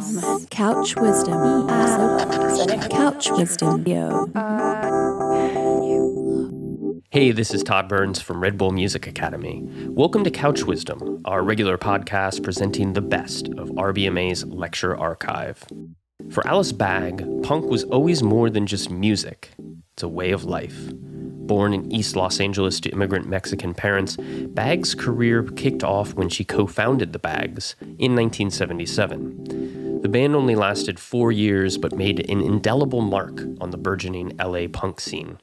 Couch Wisdom. Couch Wisdom. Hey, this is Todd Burns from Red Bull Music Academy. Welcome to Couch Wisdom, our regular podcast presenting the best of RBMA's lecture archive. For Alice Bag, punk was always more than just music, it's a way of life. Born in East Los Angeles to immigrant Mexican parents, Bag's career kicked off when she co founded the Bags in 1977. The band only lasted four years but made an indelible mark on the burgeoning LA punk scene,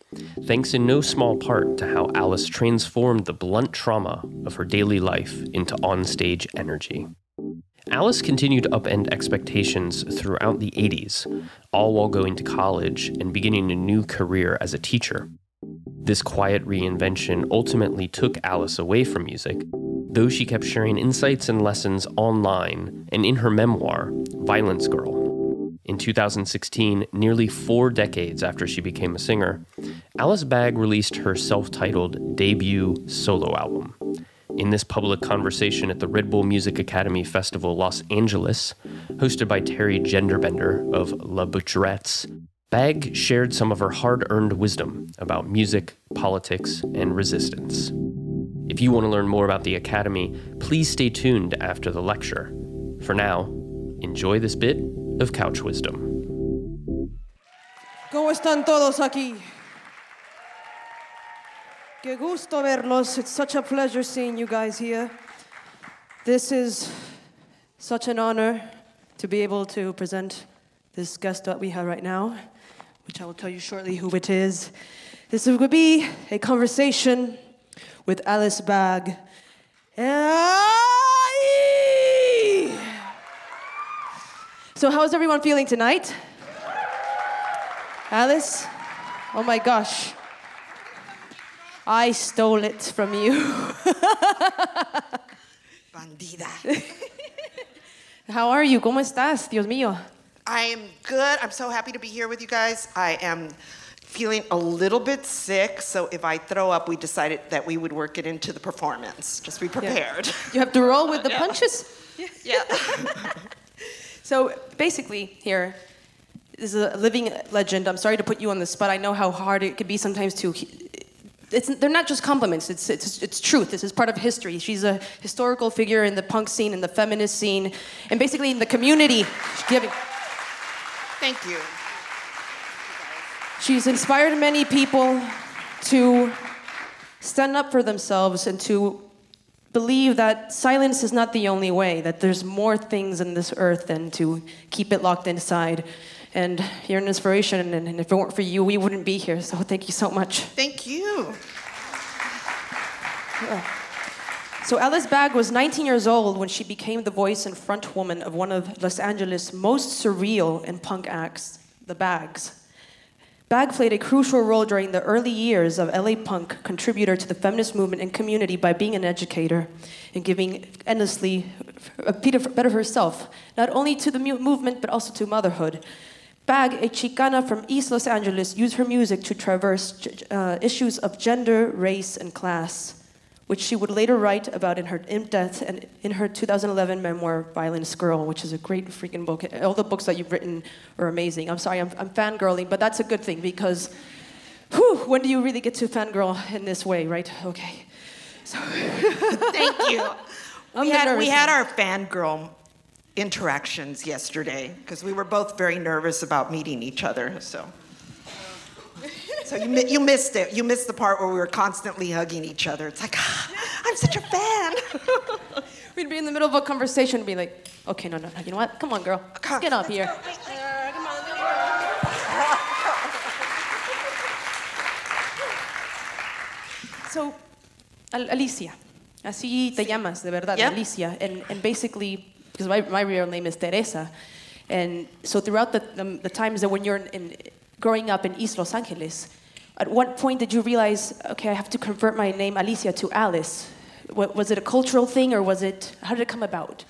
thanks in no small part to how Alice transformed the blunt trauma of her daily life into onstage energy. Alice continued to upend expectations throughout the 80s, all while going to college and beginning a new career as a teacher. This quiet reinvention ultimately took Alice away from music, though she kept sharing insights and lessons online and in her memoir, Violence Girl. In 2016, nearly four decades after she became a singer, Alice Bag released her self titled debut solo album. In this public conversation at the Red Bull Music Academy Festival Los Angeles, hosted by Teri Gender Bender of Le Butcherettes, Bag shared some of her hard earned wisdom about music, politics, and resistance. If you want to learn more about the Academy, please stay tuned after the lecture. For now, enjoy this bit of Couch Wisdom. ¿Cómo están todos aquí? Qué gusto verlos. It's such a pleasure seeing you guys here. This is such an honor to be able to present this guest that we have right now which I will tell you shortly who it is. This will be a conversation with Alice Bag. So, how is everyone feeling tonight? Alice? Oh my gosh. I stole it from you. Bandida. How are you? ¿Cómo estás? Dios mío. I am good. I'm so happy to be here with you guys. I am feeling a little bit sick, so if I throw up, we decided that we would work it into the performance. Just be prepared. Yeah. You have to roll with the yeah. punches. Yeah. so basically, here is a living legend. I'm sorry to put you on the spot. I know how hard it could be sometimes to it's, they're not just compliments, it's, it's, it's truth. This is part of history. She's a historical figure in the punk scene, in the feminist scene, and basically in the community. Thank you. She's inspired many people to stand up for themselves and to believe that silence is not the only way, that there's more things in this earth than to keep it locked inside. And you're an inspiration, and, and if it weren't for you, we wouldn't be here. So thank you so much. Thank you. Yeah. So Alice Bag was 19 years old when she became the voice and front woman of one of Los Angeles' most surreal and punk acts, the Bags. Bag played a crucial role during the early years of LA punk, contributor to the feminist movement and community by being an educator and giving endlessly a better herself, not only to the movement but also to motherhood. Bag, a Chicana from East Los Angeles, used her music to traverse uh, issues of gender, race, and class which she would later write about in her in death and in her 2011 memoir violence girl which is a great freaking book. All the books that you've written are amazing. I'm sorry i'm, I'm fangirling but that's a good thing because whew, when do you really get to fangirl in this way right? Okay. So thank you. We had, we had our fangirl interactions yesterday because we were both very nervous about meeting each other so so you, you missed it. You missed the part where we were constantly hugging each other. It's like, ah, I'm such a fan. We'd be in the middle of a conversation and be like, okay, no, no, no, you know what? Come on, girl. Let's get up here. So, Alicia, así te llamas, de verdad, yep. Alicia. And, and basically, because my, my real name is Teresa. And so throughout the, the, the times that when you're in, in growing up in East Los Angeles, at what point did you realize, okay, I have to convert my name Alicia to Alice? Was it a cultural thing or was it, how did it come about?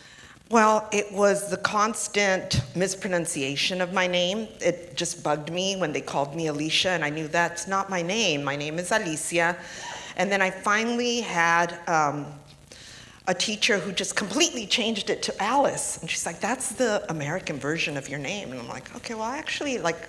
Well, it was the constant mispronunciation of my name. It just bugged me when they called me Alicia, and I knew that's not my name. My name is Alicia. And then I finally had um, a teacher who just completely changed it to Alice. And she's like, that's the American version of your name. And I'm like, okay, well, actually, like,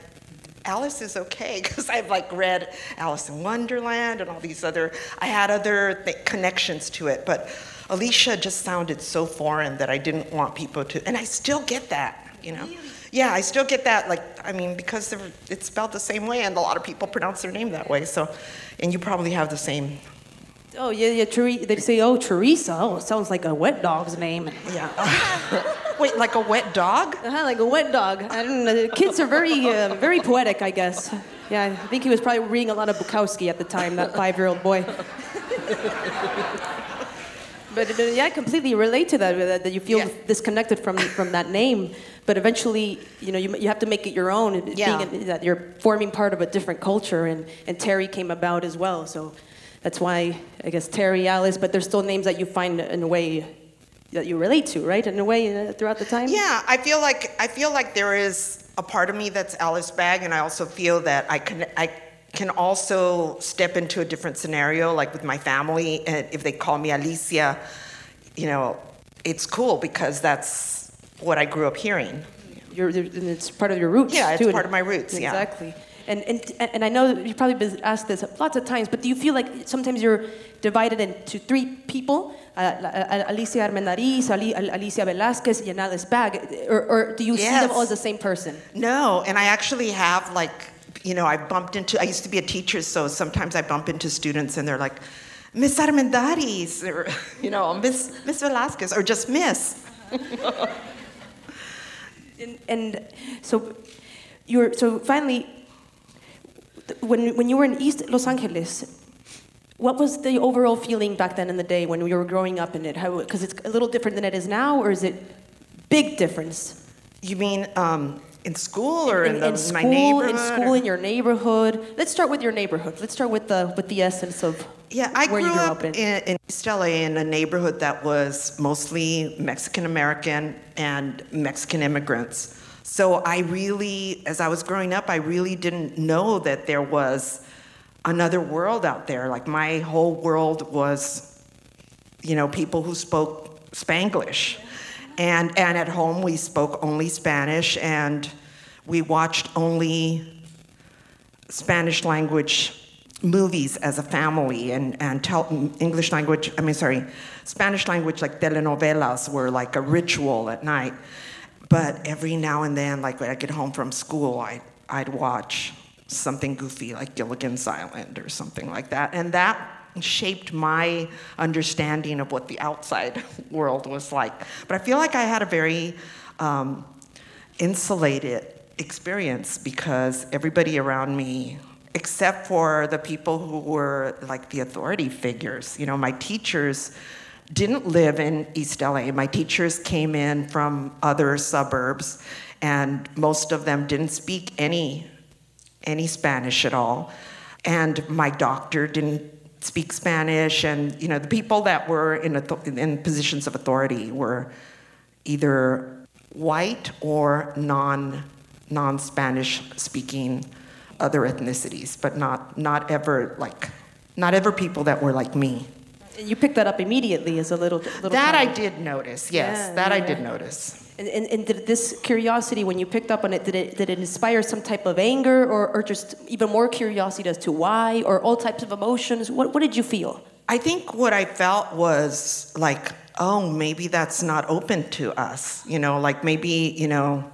Alice is okay because I've like read Alice in Wonderland and all these other, I had other th- connections to it, but Alicia just sounded so foreign that I didn't want people to, and I still get that, you know? Really? Yeah, I still get that, like, I mean, because it's spelled the same way and a lot of people pronounce their name that way, so, and you probably have the same Oh yeah, yeah. Ther- they say, "Oh, Teresa." Oh, it sounds like a wet dog's name. Yeah. Wait, like a wet dog? Uh-huh, like a wet dog. I don't know. The kids are very, uh, very poetic, I guess. Yeah, I think he was probably reading a lot of Bukowski at the time. That five-year-old boy. but uh, yeah, I completely relate to that. That you feel yeah. disconnected from from that name. But eventually, you know, you, you have to make it your own. Yeah. Being that you're forming part of a different culture, and and Teri came about as well. So that's why I guess Terry, Alice, but there's still names that you find in a way that you relate to, right? In a way uh, throughout the time. Yeah, I feel like I feel like there is a part of me that's Alice Bag, and I also feel that I can I can also step into a different scenario, like with my family, and if they call me Alicia, you know, it's cool because that's what I grew up hearing. You're, it's part of your roots. Yeah, it's part of my roots. Exactly. Yeah. And, and, and I know you've probably been asked this lots of times, but do you feel like sometimes you're divided into three people? Uh, Alicia Armendariz, Alicia Velasquez, and Alice Bag, or, or do you yes. see them all as the same person? No, and I actually have like, you know, I bumped into, I used to be a teacher, so sometimes I bump into students and they're like, Miss Armendariz, or, you know, Miss, Miss Velasquez, or just Miss. and, and so you're, so finally, when, when you were in East Los Angeles, what was the overall feeling back then in the day when you were growing up in it? Because it's a little different than it is now, or is it big difference? You mean um, in school or in, in, the, in school, my neighborhood? In school, or? in your neighborhood. Let's start with your neighborhood. Let's start with the with the essence of yeah. I where grew, you grew up, up in. in. in East LA in a neighborhood that was mostly Mexican American and Mexican immigrants. So I really, as I was growing up, I really didn't know that there was another world out there. Like my whole world was, you know, people who spoke Spanglish. And, and at home, we spoke only Spanish and we watched only Spanish language movies as a family and, and English language, I mean, sorry, Spanish language like telenovelas were like a ritual at night. But every now and then, like when I get home from school, I, I'd watch something goofy like Gilligan's Island or something like that. And that shaped my understanding of what the outside world was like. But I feel like I had a very um, insulated experience because everybody around me, except for the people who were like the authority figures, you know, my teachers didn't live in East LA. My teachers came in from other suburbs, and most of them didn't speak any, any Spanish at all. And my doctor didn't speak Spanish, and you know the people that were in, in positions of authority were either white or non non Spanish speaking other ethnicities, but not not ever like not ever people that were like me. You picked that up immediately as a little, little That child. I did notice, yes. Yeah, that yeah. I did notice. And, and, and, did this curiosity, when you picked up on it, did it, did it inspire some type of anger or, or just even more curiosity as to why or all types of emotions? What, what did you feel? I think what I felt was like, oh, maybe that's not open to us. You know, like maybe, you know,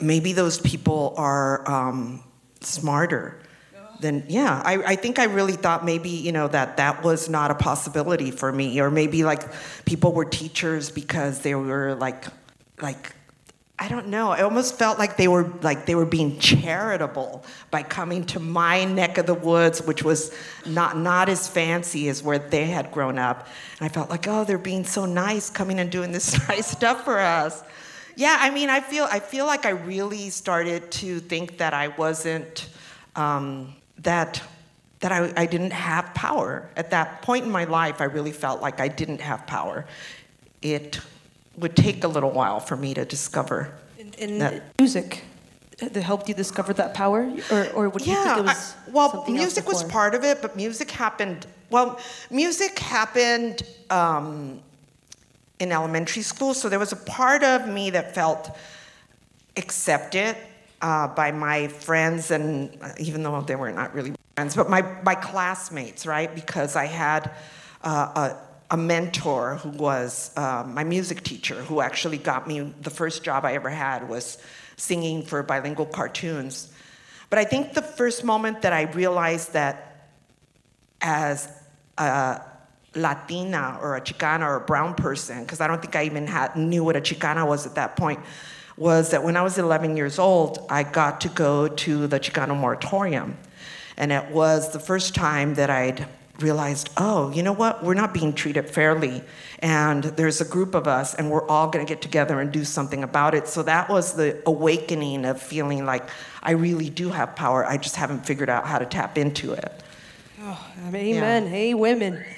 maybe those people are um, smarter then yeah I, I think i really thought maybe you know that that was not a possibility for me or maybe like people were teachers because they were like like i don't know i almost felt like they were like they were being charitable by coming to my neck of the woods which was not not as fancy as where they had grown up. And i felt like oh they're being so nice coming and doing this nice stuff for us. Yeah i mean i feel i feel like i really started to think that i wasn't um, that that I, I didn't have power. At that point in my life, I really felt like I didn't have power. It would take a little while for me to discover. In, in music, that helped you discover that power, or, or would yeah, you think it was? I, well, music was part of it, but music happened. Well, music happened um, in elementary school. So there was a part of me that felt accepted uh, by my friends, and uh, even though they were not really friends, but my, my classmates, right? Because I had uh, a, a mentor who was uh, my music teacher, who actually got me the first job I ever had was singing for bilingual cartoons. But I think the first moment that I realized that as a Latina or a Chicana or a brown person, because I don't think I even had, knew what a Chicana was at that point, was that when I was 11 years old, I got to go to the Chicano moratorium. And it was the first time that I'd realized, oh, you know what? We're not being treated fairly. And there's a group of us, and we're all going to get together and do something about it. So that was the awakening of feeling like I really do have power. I just haven't figured out how to tap into it. Oh, amen. Yeah. Hey, women.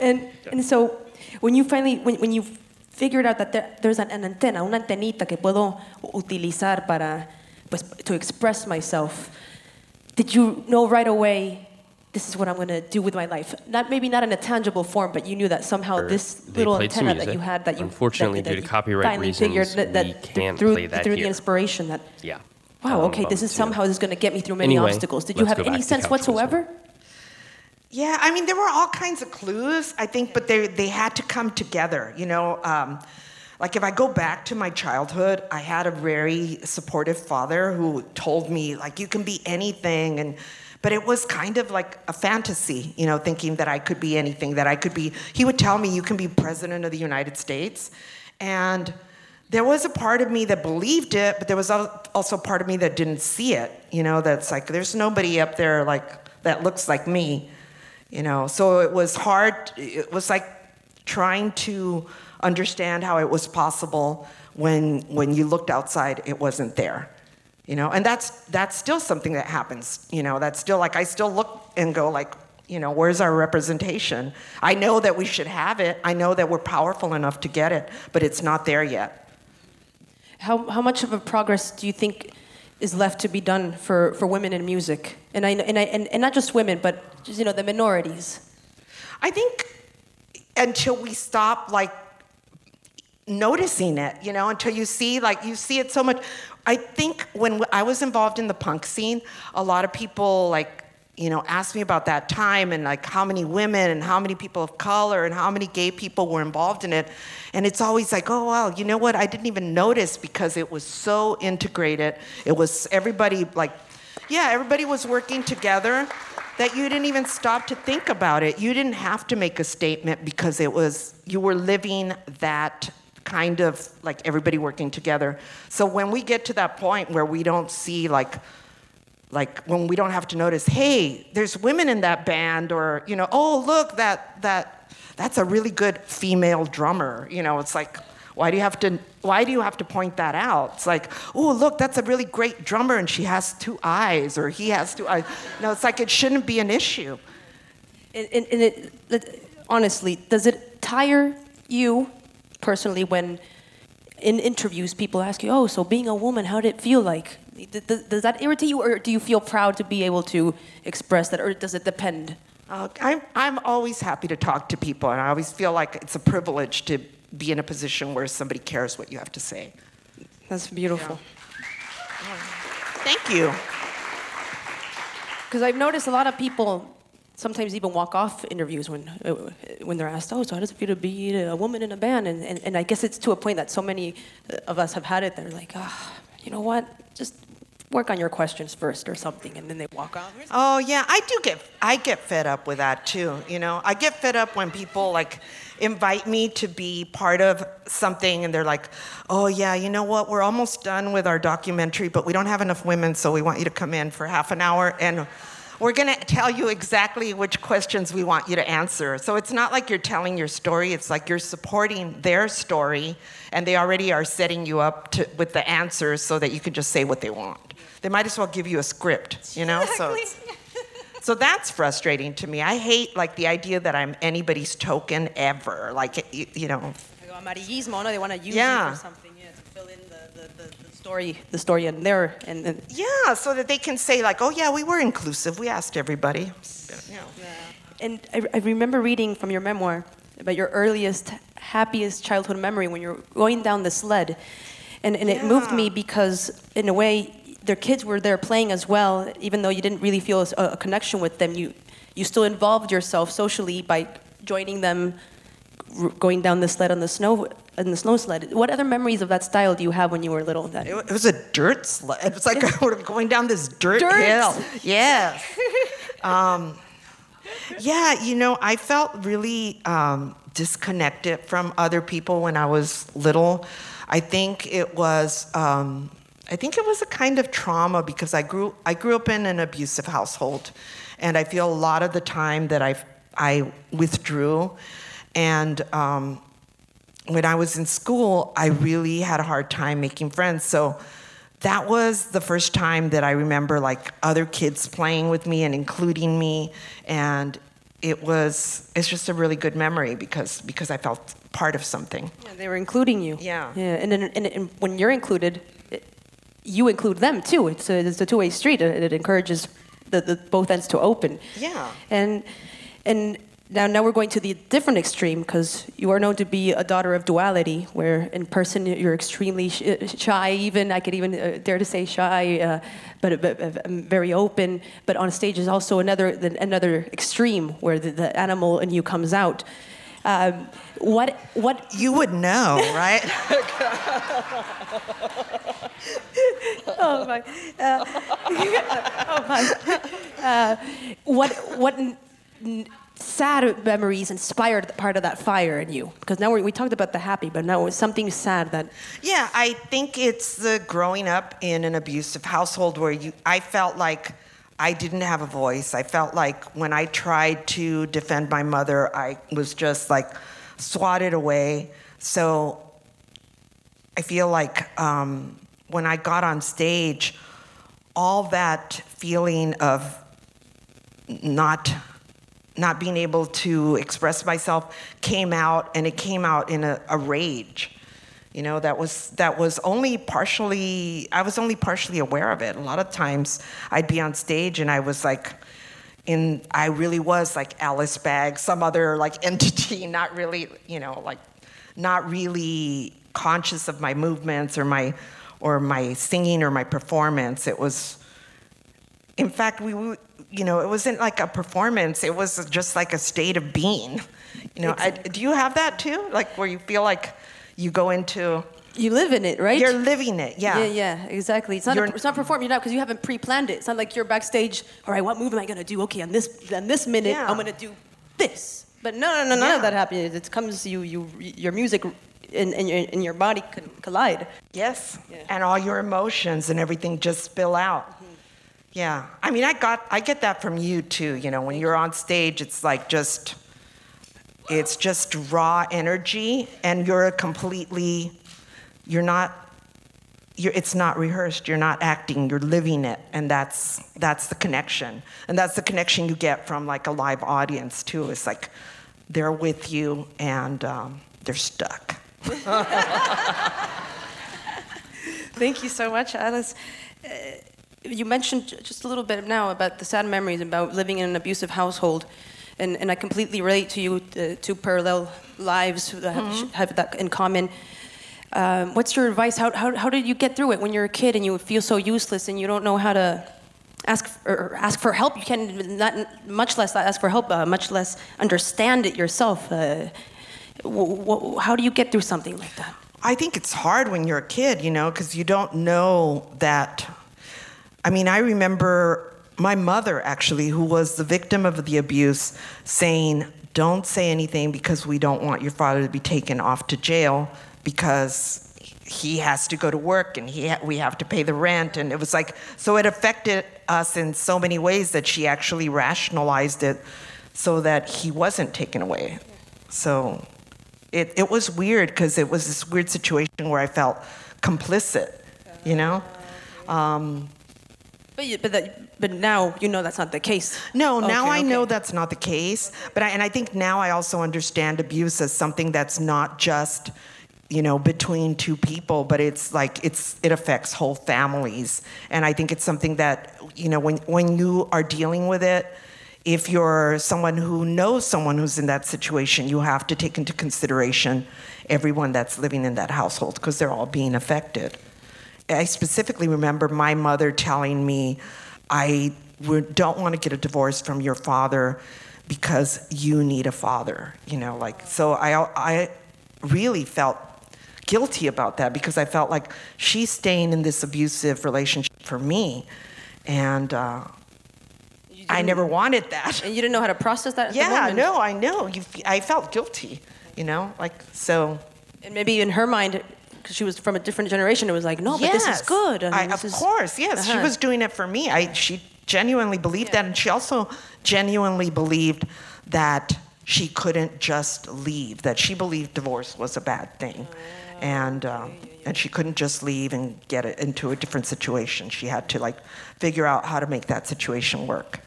and, and so when you finally, when, when you figured out that there, there's an, an antena, una antenita que puedo utilizar para, pues, to express myself, did you know right away this is what I'm going to do with my life. Not maybe not in a tangible form, but you knew that somehow or this little antenna that you had that you unfortunately that, due to copyright reasons that, that we can't through, play that through here. the inspiration that yeah. Wow. Okay. This is somehow this is going to get me through many anyway, obstacles. Did you have any sense whatsoever? Yeah, I mean, there were all kinds of clues, I think, but they they had to come together. You know, um, like if I go back to my childhood, I had a very supportive father who told me like you can be anything and but it was kind of like a fantasy, you know, thinking that I could be anything, that I could be. He would tell me, You can be president of the United States. And there was a part of me that believed it, but there was also part of me that didn't see it, you know, that's like, there's nobody up there like that looks like me, you know. So it was hard, it was like trying to understand how it was possible when when you looked outside it wasn't there you know? And that's that's still something that happens you know? That's still like i still look and go like you know where's our representation? I know that we should have it. I know that we're powerful enough to get it but it's not there yet. How, how much of a progress do you think is left to be done for, for women in music and, I, and, I, and, and not just women but just you know the minorities i think until we stop like noticing it, you know, until you see, like, you see it so much. I think when I was involved in the punk scene, a lot of people, like, you know, asked me about that time and like how many women and how many people of color and how many gay people were involved in it. And it's always like, oh, well, you know what? I didn't even notice because it was so integrated. It was everybody, like, yeah, everybody was working together that you didn't even stop to think about it. You didn't have to make a statement because it was, you were living that kind of like everybody working together. So when we get to that point where we don't see like like when we don't have to notice, hey, there's women in that band, or you know, oh look, that that that's a really good female drummer. You know, it's like, why do you have to why do you have to point that out? It's like, oh look, that's a really great drummer, and she has two eyes, or he has two eyes. No, it's like it shouldn't be an issue. And, and, and it, it, honestly, does it tire you personally when in interviews people ask you, "Oh, so being a woman, how did it feel like?" Does, does that irritate you, or do you feel proud to be able to express that, or does it depend? Uh, I'm I'm always happy to talk to people, and I always feel like it's a privilege to be in a position where somebody cares what you have to say. That's beautiful. Yeah. Thank you. Because I've noticed a lot of people sometimes even walk off interviews when uh, when they're asked, "Oh, so how does it feel to be a woman in a band?" And and, and I guess it's to a point that so many of us have had it. They're like, "Ah, oh, you know what? Just work on your questions first or something," and then they walk off. Oh yeah, I do get I get fed up with that too. You know, I get fed up when people like invite me to be part of something and they're like, oh, yeah, you know what? We're almost done with our documentary, but we don't have enough women, so we want you to come in for half an hour. And we're going to tell you exactly which questions we want you to answer. So it's not like you're telling your story, it's like you're supporting their story, and they already are setting you up to, with the answers so that you can just say what they want. They might as well give you a script, you know? Exactly. So, so that's frustrating to me. I hate like the idea that I'm anybody's token ever. Like, you, you know. Amarillismo, no? They want to use yeah. you for something, yeah, to fill in the, the, the story, the story in there, and, and, yeah, so that they can say like, oh yeah, we were inclusive. We asked everybody. Yeah. And I, I remember reading from your memoir about your earliest happiest childhood memory when you're going down the sled, and and it moved me because in a way their kids were there playing as well, even though you didn't really feel a, a connection with them. You you still involved yourself socially by joining them going down the sled on the snow in the snow sled. What other memories of that style do you have when you were little? That it, it was a dirt sled. It was like going down this dirt, dirt. hill. Yes. um, yeah, you know, I felt really um, disconnected from other people when I was little. I think it was. Um, I think it was a kind of trauma because I grew I grew up in an abusive household, and I feel a lot of the time that I I withdrew, and um, when I was in school, I really had a hard time making friends. So that was the first time that I remember like other kids playing with me and including me, and it was it's just a really good memory because because I felt part of something. Yeah, they were including you. Yeah. Yeah, and, and, and, when you're included, you include them too. It's a, it's a two-way street. It, it encourages the, the both ends to open. Yeah. And and now, now we're going to the different extreme because you are known to be a daughter of duality, where in person you're extremely shy, even I could even uh, dare to say shy, uh, but, but uh, very open. But on stage is also another another extreme where the, the animal in you comes out. Um, what what you would know, right? oh my! Uh, oh my! Uh, what what? sad memories inspired part of that fire in you? Because now we talked about the happy, but now it's something sad that. Yeah, I think it's the growing up in an abusive household where you, I felt like I didn't have a voice. I felt like when I tried to defend my mother, I was just like swatted away. So I feel like um, when I got on stage, all that feeling of not not being able to express myself came out and it came out in a, a, rage you know that was that was only partially i was only partially aware of it a lot of times i'd be on stage and i was like in i really was like alice bag some other like entity not really you know like not really conscious of my movements or my or my singing or my performance it was in fact we you know, it wasn't like a performance. It was just like a state of being. You know, I, do you have that too? Like where you feel like you go into. You live in it, right? You're living it, yeah. Yeah, yeah, exactly. It's not, a, it's not performing now because you haven't pre-planned it. It's not like you're backstage. All right, what move am I gonna do? Okay, on this, on this minute, yeah. I'm gonna do this. But no, no, no, none yeah. of that happens. It comes you, you, your music and, and, your, and your body collide. Yes, yeah. and all your emotions and everything just spill out. Mm-hmm. Yeah. I mean, I got I get that from you too, you know, when you're on stage it's like just it's just raw energy and you're completely you're not you're, it's not rehearsed. You're not acting. You're living it. And that's that's the connection. And that's the connection you get from like a live audience too. It's like they're with you and um, they're stuck. Thank you so much alice. Uh, you mentioned just a little bit now about the sad memories about living in an abusive household, and, and I completely relate to you, uh, two parallel lives that mm-hmm. have that in common. Um, what's your advice? How, how, how did you get through it when you're a kid and you feel so useless and you don't know how to ask or ask for help? You can not much less ask for help, uh, much less understand it yourself. Uh, w- w- how do you get through something like that? I think it's hard when you're a kid, you know, because you don't know that I mean, I remember my mother actually, who was the victim of the abuse, saying, Don't say anything because we don't want your father to be taken off to jail because he has to go to work and he ha- we have to pay the rent. And it was like, so it affected us in so many ways that she actually rationalized it so that he wasn't taken away. So it, it was weird because it was this weird situation where I felt complicit, you know? Um, but, you, but, that, but now you know that's not the case. No, now I okay. know that's not the case. But I, and I think now I also understand abuse as something that's not just you know between two people but it's like it's it affects whole families and i think it's something that you know when when you are dealing with it if you're someone who knows someone who's in that situation, you have to take into consideration everyone that's living in that household because they're all being affected. I specifically remember my mother telling me, I don't want to get a divorce from your father because you need a father, you know, like, so I, I really felt guilty about that because I felt like she's staying in this abusive relationship for me. And, uh, I never wanted that. And you didn't know how to process that. yeah, no, I know. You, I felt guilty, you know, like so. And maybe in her mind, because she was from a different generation, it was like, no, yes. but this is good. I, this of is, course, yes, uh-huh. she was doing it for me. I she genuinely believed yeah. that, and she also genuinely believed that she couldn't just leave. That she believed divorce was a bad thing, uh, and. Uh, and she couldn't just leave and get it into a different situation. She had to like figure out how to make that situation work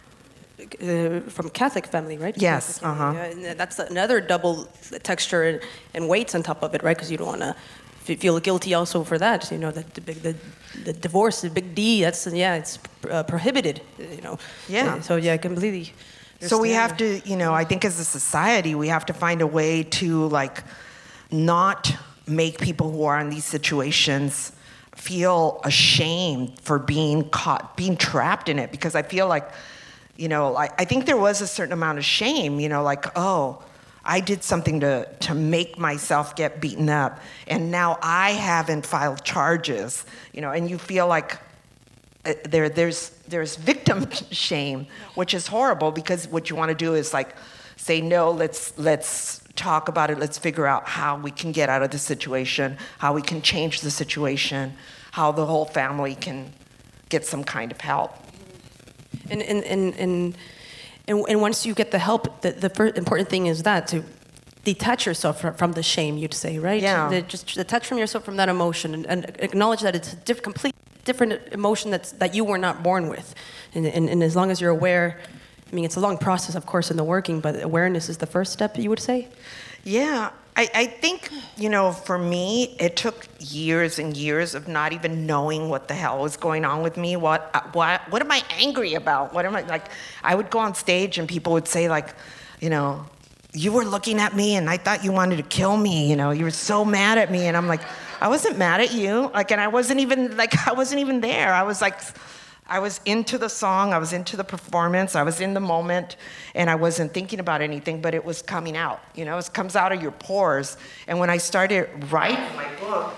uh, from Catholic family, right? Yes. Uh huh. Yeah, that's another double texture and, and weights on top of it, right? Because you don't want to feel guilty also for that. You know, the, the big the, the divorce, the big D. That's yeah, it's uh, prohibited. You know. Yeah. So yeah, completely. So we have to, you know, I think as a society, we have to find a way to like not make people who are in these situations feel ashamed for being caught, being trapped in it. Because I feel like you know, I, I think there was a certain amount of shame, you know, like, oh, I did something to, to make myself get beaten up, and now I haven't filed charges, you know, and you feel like uh, there, there's, there's victim shame, which is horrible because what you want to do is like say, no, let's, let's talk about it, let's figure out how we can get out of the situation, how we can change the situation, how the whole family can get some kind of help. And, and, and, and, and, and once you get the help, the, the first important thing is that to detach yourself from, from the shame, you'd say, right? Yeah. The, just detach from yourself from that emotion and, and acknowledge that it's a diff, complete different emotion that's, that you were not born with. And, and, and as long as you're aware, I mean, it's a long process, of course, in the working, but awareness is the first step, you would say? Yeah, I, I think, you know, for me, it took years and years of not even knowing what the hell was going on with me. What, uh, what, what am I angry about? What am I, like, I would go on stage and people would say, like, you know, you were looking at me and I thought you wanted to kill me, you know, you were so mad at me. And I'm like, I wasn't mad at you. Like, and I wasn't even, like, I wasn't even there. I was like, I was into the song, I was into the performance, I was in the moment, and I wasn't thinking about anything, but it was coming out. You know, it comes out of your pores. And when I started writing my book,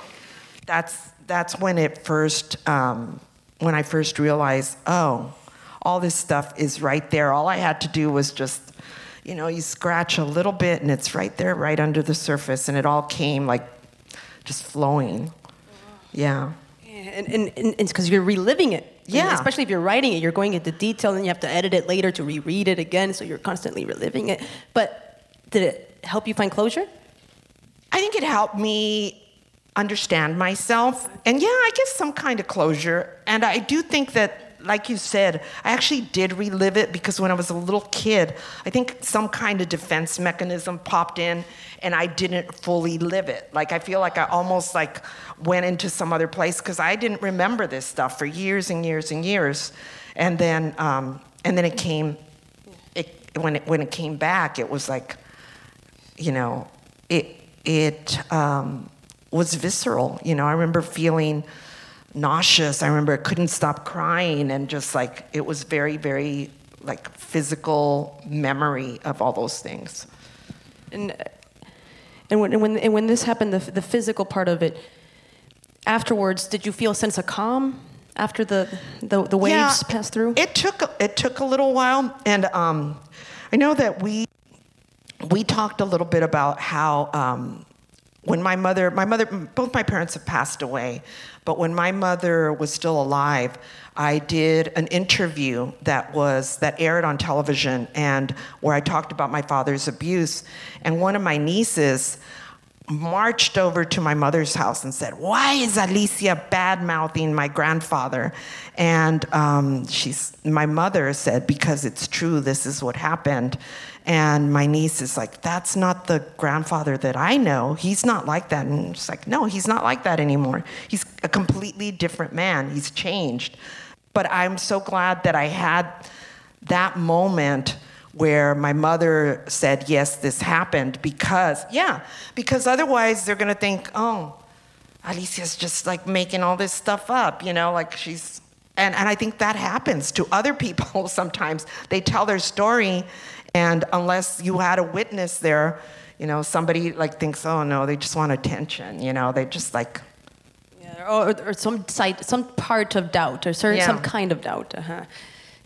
that's that's when it first um, when I first realized, oh, all this stuff is right there. All I had to do was just, you know, you scratch a little bit, and it's right there, right under the surface, and it all came like just flowing. Yeah. And and and because you're reliving it yeah. especially if you're writing it, you're going into detail and you have to edit it later to reread it again, so you're constantly reliving it. But did it help you find closure? I think it helped me understand myself and yeah, I guess some kind of closure. And I do think that like you said, I actually did relive it because when I was a little kid, I think some kind of defense mechanism popped in and I didn't fully live it. Like I feel like I almost like went into some other place because I didn't remember this stuff for years and years and years. And then um, and then it came it when it when it came back, it was like, you know, it it um, was visceral. You know, I remember feeling nauseous. I remember I couldn't stop crying and just like it was very, very like physical memory of all those things. And and when and when, and when this happened, the the physical part of it. Afterwards, did you feel a sense of calm after the the, the waves yeah, passed through? It took it took a little while, and um, I know that we we talked a little bit about how um, when my mother, my mother, both my parents have passed away, but when my mother was still alive, I did an interview that was that aired on television and where I talked about my father's abuse. And one of my nieces marched over to my mother's house and said, "Why is Alicia bad mouthing my grandfather?" And um, she's my mother said, "Because it's true. This is what happened." And my niece is like, That's not the grandfather that I know. He's not like that. And she's like, No, he's not like that anymore. He's a completely different man. He's changed. But I'm so glad that I had that moment where my mother said, Yes, this happened, because, yeah, because otherwise they're gonna think, Oh, Alicia's just like making all this stuff up, you know, like she's, and, and I think that happens to other people sometimes. They tell their story, and unless you had a witness there, you know, somebody like thinks, oh no, they just want attention, you know, they just like. Yeah, or, or some side, some part of doubt, or certain, yeah. some kind of doubt. Uh-huh.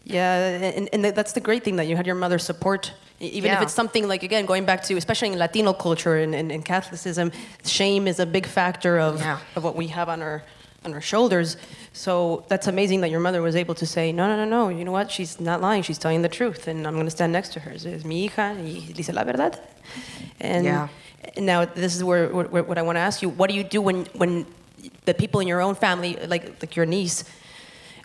Yeah, and, and that's the great thing that you had your mother's support even yeah. if it's something like again going back to especially in latino culture and, and catholicism shame is a big factor of, yeah. of what we have on our on her shoulders so that's amazing that your mother was able to say no no no no you know what she's not lying she's telling the truth and i'm going to stand next to her es mi hija y dice la verdad and yeah. now this is where, where what i want to ask you what do you do when when the people in your own family like like your niece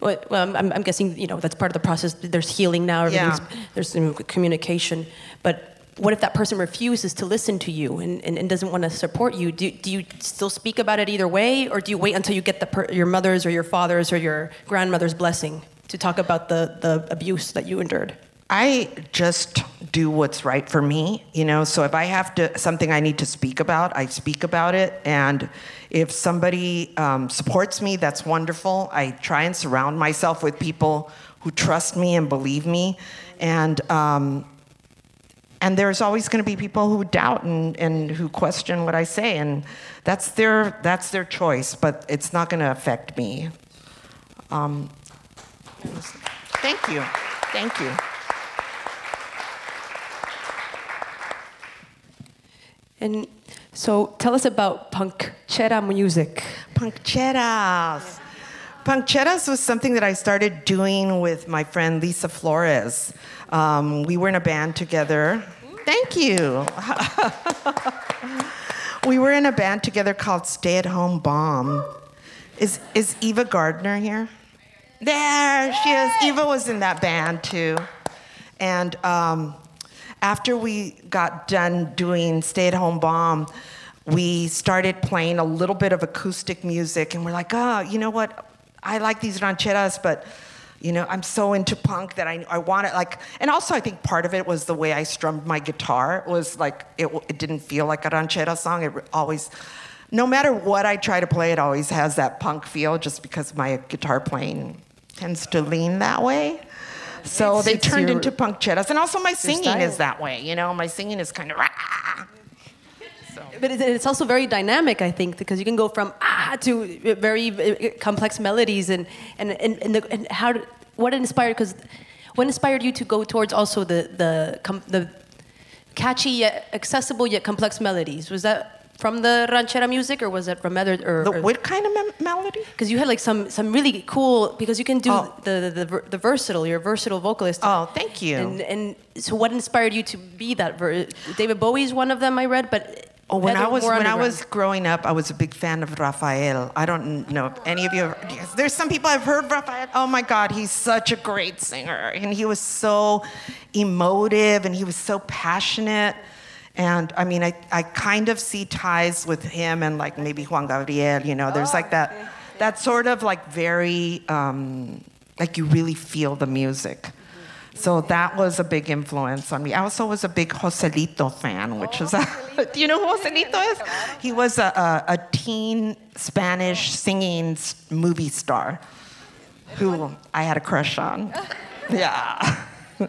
well, I'm, I'm, guessing you know that's part of the process. There's healing now. Yeah. There's communication, but what if that person refuses to listen to you and, and, and doesn't want to support you? Do, do you still speak about it either way, or do you wait until you get the per, your mother's or your father's or your grandmother's blessing to talk about the, the abuse that you endured? I just do what's right for me, you know. So if I have to something I need to speak about, I speak about it. And if somebody um, supports me, that's wonderful. I try and surround myself with people who trust me and believe me. And um, and there's always going to be people who doubt and, and who question what I say, and that's their that's their choice. But it's not going to affect me. Um, thank you, thank you. And so tell us about Punkchera music. Punkcheras. Punkcheras was something that I started doing with my friend Lysa Flores. Um, we were in a band together. Thank you. we were in a band together called Stay at Home Bomb. Is, is Eva Gardner here? There she is. Eva was in that band too. And um, after we got done doing Stay at Home Bomb, we started playing a little bit of acoustic music, and we're like, oh, you know what? I like these rancheras, but you know, I'm so into punk that I, I want it like, and also I think part of it was the way I strummed my guitar it was like, it, it didn't feel like a ranchera song. It always, no matter what I try to play, it always has that punk feel just because my guitar playing tends to lean that way. So they turned your, into punkcheras. And also my singing is that way, you know, my singing is kind of rah. But it's also very dynamic, I think, because you can go from ah to very uh, complex melodies and and and, and, the, and how what inspired because what inspired you to go towards also the the the catchy yet accessible yet complex melodies was that from the ranchera music, or was it from other? Or, the what kind of me- melody? Because you had like some some really cool because you can do oh. the, the, the the versatile. You're a versatile vocalist. Oh, thank you. And and so, what inspired you to be that? Ver- David Bowie's one of them I read, but Oh, when I was when I was growing up, I was a big fan of Raphael. I don't know if any of you. Have, there's some people I've heard Raphael. Oh my God, he's such a great singer, and he was so emotive, and he was so passionate. And I mean, I, I kind of see ties with him and like maybe Juan Gabriel, you know, there's like that, that sort of like very, um, like you really feel the music. So that was a big influence on me. I also was a big Joselito fan, which is a, oh, do you know who Joselito is? He was a, a, a teen Spanish singing movie star who I had a crush on. Yeah.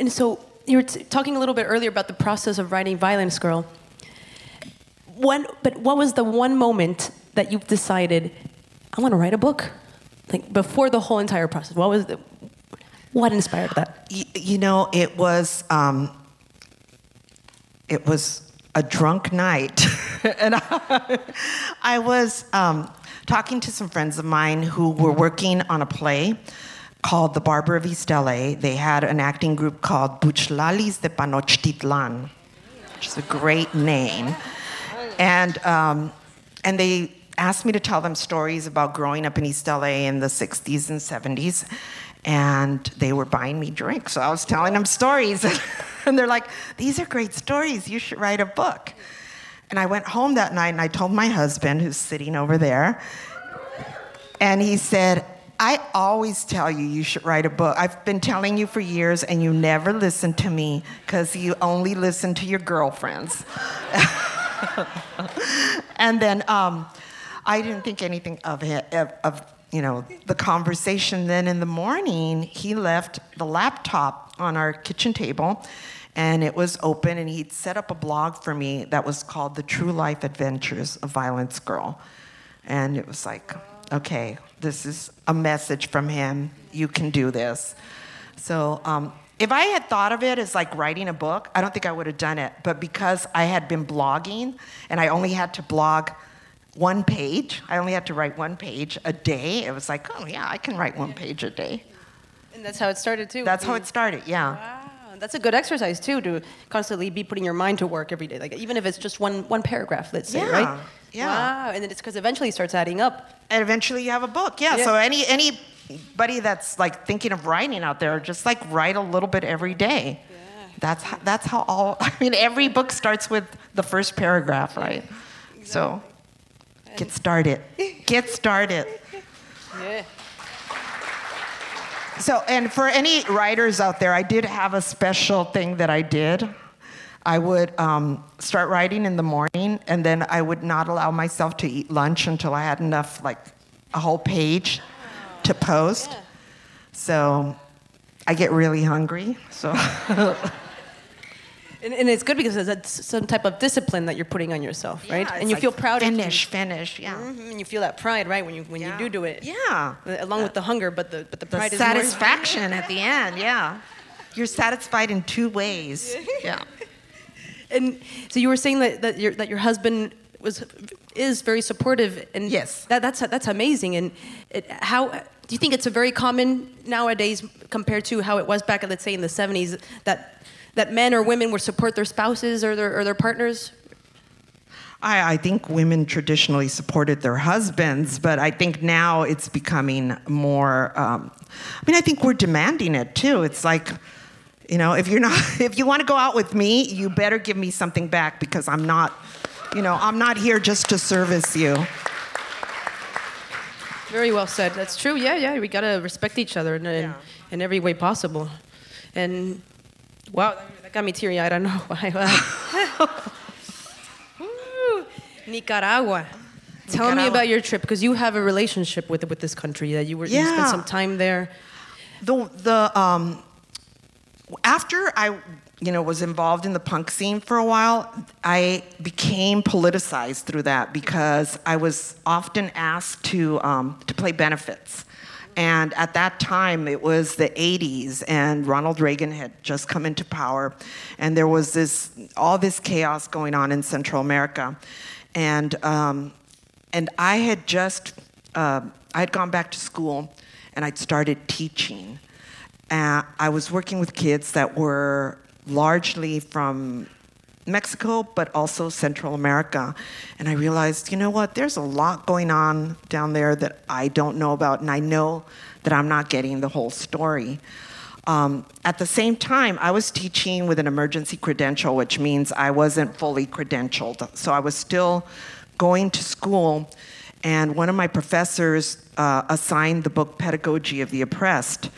And so you were t- talking a little bit earlier about the process of writing Violence Girl. When, but what was the one moment that you decided, I want to write a book? Like before the whole entire process, what was the, what inspired that? You, know, it was um, it was a drunk night, and I, I was um, talking to some friends of mine who were working on a play called The Barber of East LA. They had an acting group called Butchlalis de Panochtitlan, which is a great name. And, um, and they asked me to tell them stories about growing up in East LA in the 60s and 70s. And they were buying me drinks. So I was telling them stories. and they're like, These are great stories. You should write a book. And I went home that night and I told my husband, who's sitting over there, and he said, I always tell you you should write a book. I've been telling you for years, and you never listen to me because you only listen to your girlfriends. and then um, I didn't think anything of it, of, of you know the conversation. Then in the morning, he left the laptop on our kitchen table, and it was open, and he'd set up a blog for me that was called "The True Life Adventures of Violence Girl," and it was like, okay, this is a message from him. You can do this. So. Um, if I had thought of it as like writing a book, I don't think I would have done it. But because I had been blogging and I only had to blog one page, I only had to write one page a day, it was like, oh yeah, I can write one page a day. And that's how it started too. That's how it started, yeah. Wow. That's a good exercise too to constantly be putting your mind to work every day. Like even if it's just one one paragraph, let's say, yeah. right? Yeah. Wow. And then it's because eventually it starts adding up. And eventually you have a book. Yeah. Yeah. So any anybody that's like thinking of writing out there, just like write a little bit every day. Yeah. That's how, that's how all. I mean, every book starts with the first paragraph, right? So, get started. Get started. Yeah. So, and for any writers out there, I did have a special thing that I did. I would um, start writing in the morning, and then I would not allow myself to eat lunch until I had enough, like a whole page to post. Yeah. So, I get really hungry. So, And, and it's good because it's some type of discipline that you're putting on yourself, right? Yeah, and you like feel proud Finish, of finish, yeah. Mhm, And you feel that pride, right? When you when Yeah. you do do it. Yeah. Along with the hunger, but the but the The pride is more- satisfaction at the end, yeah. You're satisfied in two ways. Yeah. And so you were saying that, that your that your husband was is very supportive, and Yes. that, that's that's amazing. And it, how do you think it's a very common nowadays compared to how it was back, let's say, in the '70s, that that men or women would support their spouses or their or their partners? I, I think women traditionally supported their husbands, but I think now it's becoming more. Um, I mean, I think we're demanding it too. It's like, you know, if you're not, if you want to go out with me, you better give me something back because I'm not, you know, I'm not here just to service you. Very well said. That's true. Yeah, yeah. We gotta respect each other in in, Yeah. in every way possible. And wow, that got me teary. I don't know why. Nicaragua. Tell me about your trip because you have a relationship with with this country. That you were you spent some time there. the the um, after I you know was involved in the punk scene for a while, I became politicized through that because I was often asked to um, to play benefits. And at that time, it was the 80s, and Ronald Reagan had just come into power, and there was this all this chaos going on in Central America, and um, and I had just uh, I had gone back to school, and I'd started teaching. Uh, I was working with kids that were largely from Mexico, but also Central America. And I realized, you know what, there's a lot going on down there that I don't know about, and I know that I'm not getting the whole story. Um, at the same time, I was teaching with an emergency credential, which means I wasn't fully credentialed. So I was still going to school, and one of my professors uh, assigned the book Pedagogy of the Oppressed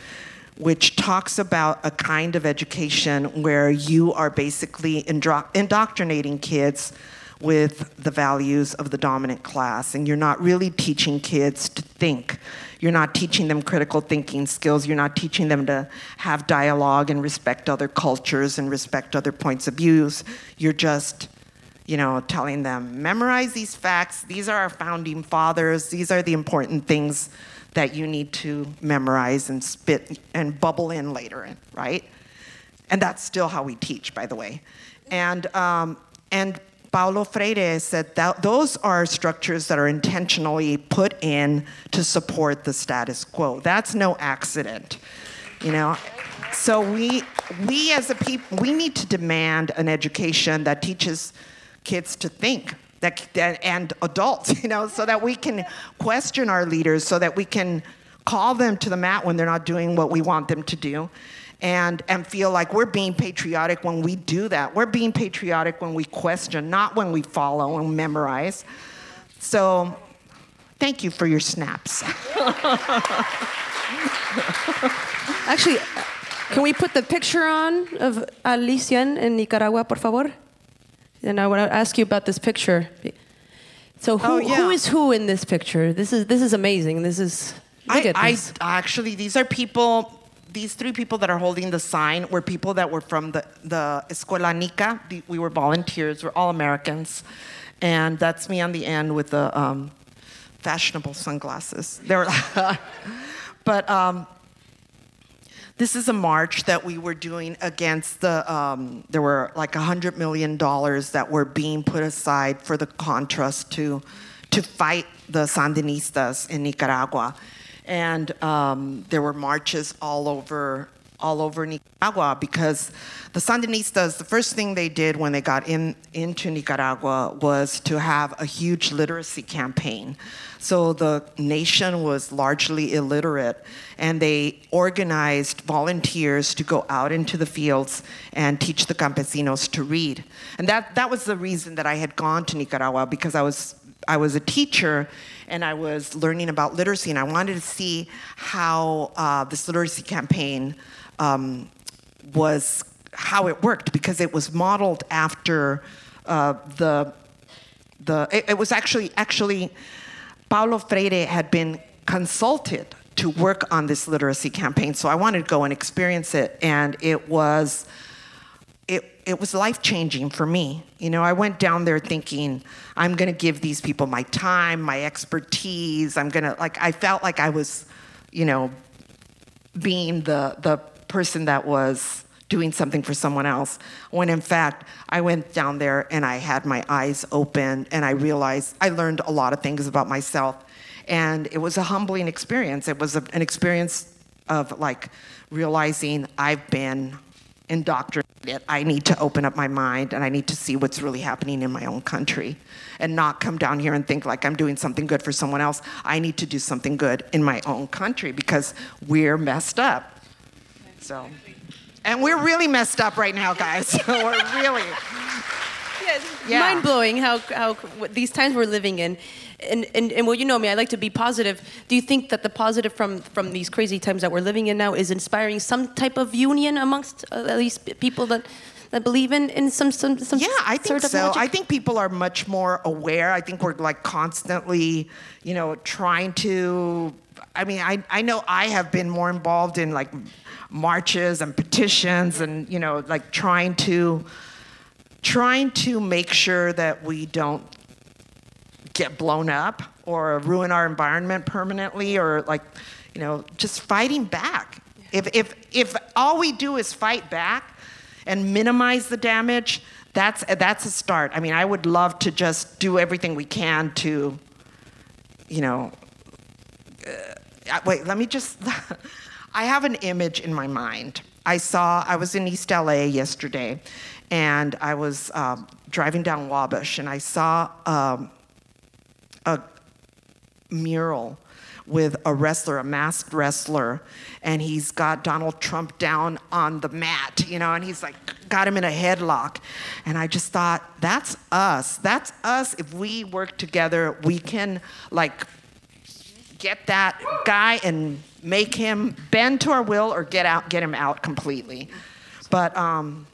which talks about a kind of education where you are basically indoctrinating kids with the values of the dominant class. And you're not really teaching kids to think. You're not teaching them critical thinking skills. You're not teaching them to have dialogue and respect other cultures and respect other points of views. You're just you know telling them memorize these facts. These are our founding fathers. These are the important things that you need to memorize and spit and bubble in later, right? And that's still how we teach, by the way. And, um, and Paulo Freire said that those are structures that are intentionally put in to support the status quo. That's no accident, you know? So we, we as a people, we need to demand an education that teaches kids to think that, that, and adults, you know, so that we can question our leaders, so that we can call them to the mat when they're not doing what we want them to do, and and feel like we're being patriotic when we do that. We're being patriotic when we question, not when we follow and memorize. So Thank you for your snaps. Actually, can we put the picture on of Alicia in Nicaragua, por favor? And I want to ask you about this picture. So who, Oh, yeah. who is who in this picture? This is this is amazing. This is look I, at I actually these are people. These three people that are holding the sign were people that were from the the Escuela Nica. The- We were volunteers. We're all Americans, and that's me on the end with the um, fashionable sunglasses. They were, but um, this is a march that we were doing against the. Um, there were like a hundred million dollars that were being put aside for the Contras to, to fight the Sandinistas in Nicaragua, and um, there were marches all over all over Nicaragua because the Sandinistas, the first thing they did when they got in into Nicaragua was to have a huge literacy campaign. So the nation was largely illiterate, and they organized volunteers to go out into the fields and teach the campesinos to read. And that, that was the reason that I had gone to Nicaragua because I was I was a teacher and I was learning about literacy, and I wanted to see how uh, this literacy campaign um, was how it worked because it was modeled after uh, the the it, it was actually actually Paulo Freire had been consulted to work on this literacy campaign, so I wanted to go and experience it, and it was it, was life changing for me. You know, I went down there thinking, I'm going to give these people my time, my expertise. I'm going to, like, I felt like I was, you know, being the, the person that was doing something for someone else. When in fact, I went down there and I had my eyes open and I realized I learned a lot of things about myself. And it was a humbling experience. It was a, an experience of like realizing I've been indoctrinated. I need to open up my mind and I need to see what's really happening in my own country and not come down here and think like I'm doing something good for someone else. I need to do something good in my own country because we're messed up. So, and we're really messed up right now, guys. we're really. Yeah. mind blowing how how these times we're living in, and, and and well, you know me, I like to be positive. Do you think that the positive from from these crazy times that we're living in now is inspiring some type of union amongst uh, at least people that that believe in in some some some Yeah, I think sort of so. logic? I think people are much more aware. I think we're like constantly, you know, trying to. I mean, I I know I have been more involved in like marches and petitions and you know like trying to trying to make sure that we don't get blown up or ruin our environment permanently or like you know just fighting back. If if if all we do is fight back and minimize the damage that's that's a start. I mean i would love to just do everything we can to you know uh, wait let me just i have an image in my mind. I saw i was in east la yesterday and i was um, driving down wabash and i saw um, mural with a wrestler, a masked wrestler, and he's got Donald Trump down on the mat, you know, and he's like got him in a headlock. And I just thought, that's us. That's us. If we work together, we can like get that guy and make him bend to our will or get out, get him out completely. But um,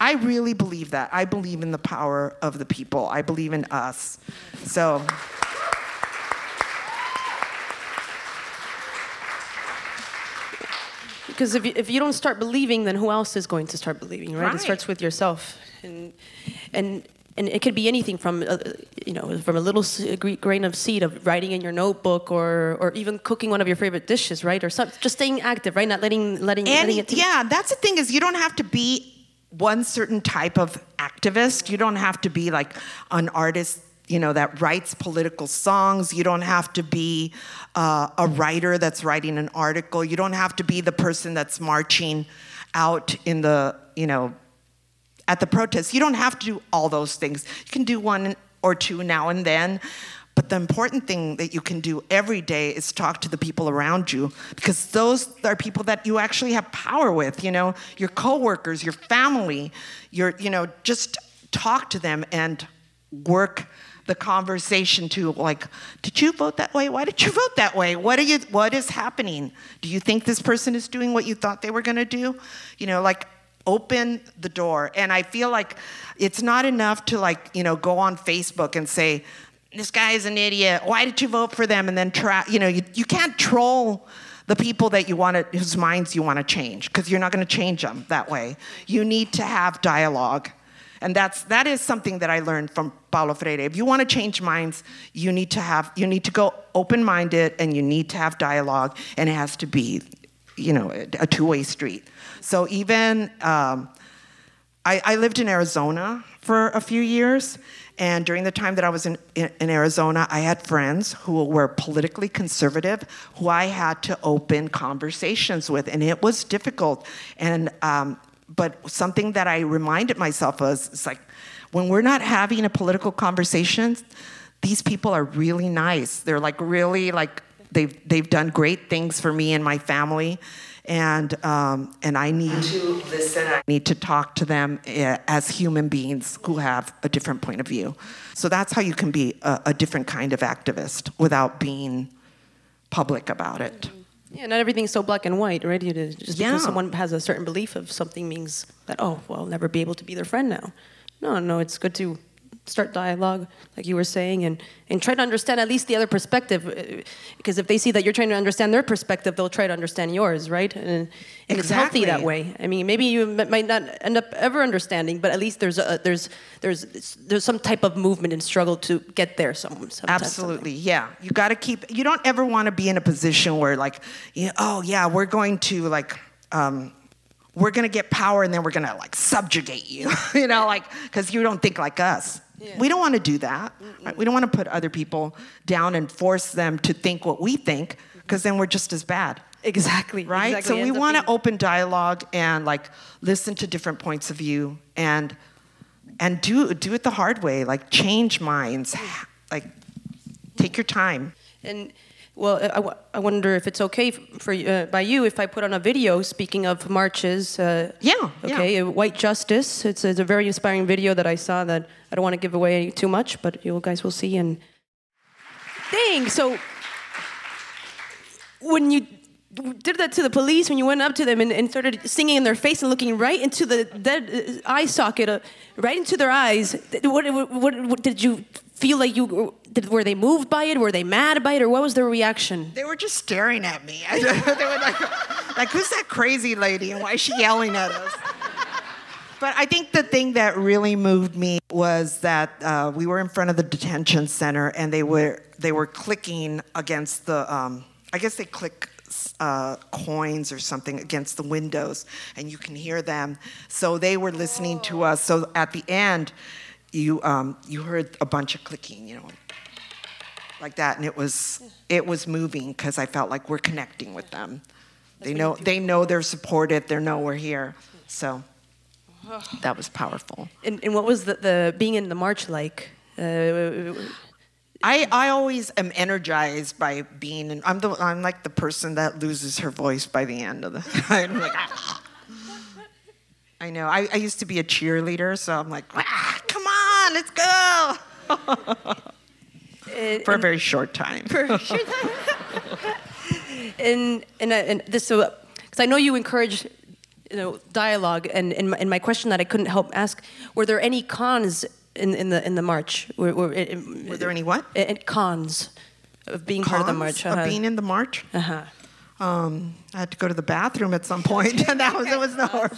I really believe that. I believe in the power of the people. I believe in us. So. Because if you, if you don't start believing, then who else is going to start believing, right? Right. It starts with yourself, and and and it could be anything from uh, you know from a little grain of seed of writing in your notebook, or or even cooking one of your favorite dishes, right? Or just staying active, right? Not letting letting And letting it. take- yeah, that's the thing is you don't have to be one certain type of activist. You don't have to be like an artist, you know, that writes political songs. You don't have to be uh, a writer that's writing an article. You don't have to be the person that's marching out in the, you know, at the protests. You don't have to do all those things. You can do one or two now and then. But the important thing that you can do every day is talk to the people around you because those are people that you actually have power with, you know, your coworkers, your family, your, you know, just talk to them and work the conversation to like, did you vote that way? Why did you vote that way? What are you what is happening? Do you think this person is doing what you thought they were gonna do? You know, like open the door. And I feel like it's not enough to like, you know, go on Facebook and say, this guy is an idiot. Why did you vote for them? And then try, you know, you, you can't troll the people that you want to, whose minds you want to change, because you're not going to change them that way. You need to have dialogue. And that's, that is something that I learned from Paulo Freire. If you want to change minds, you need to have, you need to go open-minded and you need to have dialogue and it has to be, you know, a two-way street. So even, um, I, I lived in Arizona for a few years and during the time that I was in, in, in, Arizona, I had friends who were politically conservative who I had to open conversations with, and it was difficult. And um, but something that I reminded myself was it's like when we're not having a political conversation, these people are really nice. They're like really like they've they've done great things for me and my family and um, and I need to listen. I need to talk to them eh, as human beings who have a different point of view. So that's how you can be a, a different kind of activist without being public about it. Yeah, not everything's so black and white, right? Just yeah. because someone has a certain belief of something means that oh, well, I'll never be able to be their friend now. No, no, it's good to start dialogue, like you were saying, and, and try to understand at least the other perspective. Uh, because if they see that you're trying to understand their perspective, they'll try to understand yours, right? And, and exactly. it's healthy that way. I mean, maybe you might not end up ever understanding, but at least there's a, there's there's there's some type of movement and struggle to get there. Some, absolutely, yeah. You got to keep. You don't ever want to be in a position where like, you know, oh yeah, we're going to like. Um, we're going to get power and then we're going to like subjugate you you know like because you don't think like us yeah. We don't want to do that. Right? We don't want to put other people down and force them to think what we think, because then we're just as bad. Exactly. Right? Exactly. So we want to being... open dialogue and like listen to different points of view and and do do it the hard way, like change minds, mm. like take your time. And well, I, w- I wonder if it's okay for uh, by you if I put on a video. Speaking of marches, uh, yeah, okay, yeah. White Justice. It's, it's, a very inspiring video that I saw that I don't want to give away too much, but you guys will see. And dang, so when you did that to the police, when you went up to them and, and started singing in their face and looking right into the dead uh, eye socket, uh, right into their eyes, what, what, what did you feel like you did, were they moved by it? Were they mad by it, or what was their reaction? They were just staring at me. they were like, like, "Who's that crazy lady, and why is she yelling at us?" But I think the thing that really moved me was that uh, we were in front of the detention center, and they were they were clicking against the. Um, I guess they click uh, coins or something against the windows, and you can hear them. So they were listening to us. So at the end, you um, you heard a bunch of clicking, you know, like that, and it was it was moving because I felt like we're connecting with them. They know they know they're supported. They know we're here. So that was powerful. And, and what was the, the being in the march like? Uh, I, I always am energized by being in, I'm the I'm like the person that loses her voice by the end of the I'm like ah. I know. I, I used to be a cheerleader, so I'm like, ah, come on, let's go. Uh, for a very short time. For a short time. and and uh, and this so because I know you encourage you know dialogue and in my, in my question that I couldn't help ask were there any cons in, in the in the march were, were, were there any what cons of being cons part of the march uh-huh. of being in the march uh-huh um, I had to go to the bathroom at some point, and that was it was no.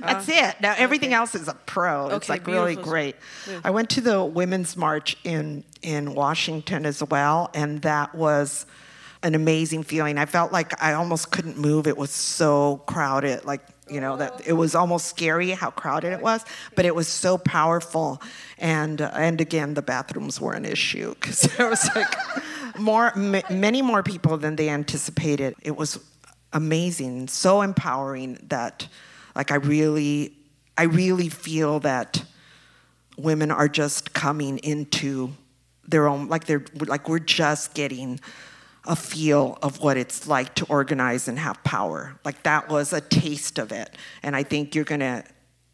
That's it. Now everything okay. else is a pro. It's like beautiful. really great. Yeah. I went to the women's march in in Washington as well, and that was an amazing feeling. I felt like I almost couldn't move. It was so crowded. Like you know that it was almost scary how crowded it was, but it was so powerful. And uh, and again, the bathrooms were an issue because there was like more, m- many more people than they anticipated. It was amazing, so empowering that, like, I really, I really feel that women are just coming into their own, like they're, like we're just getting a feel of what it's like to organize and have power. Like that was a taste of it, and I think you're gonna,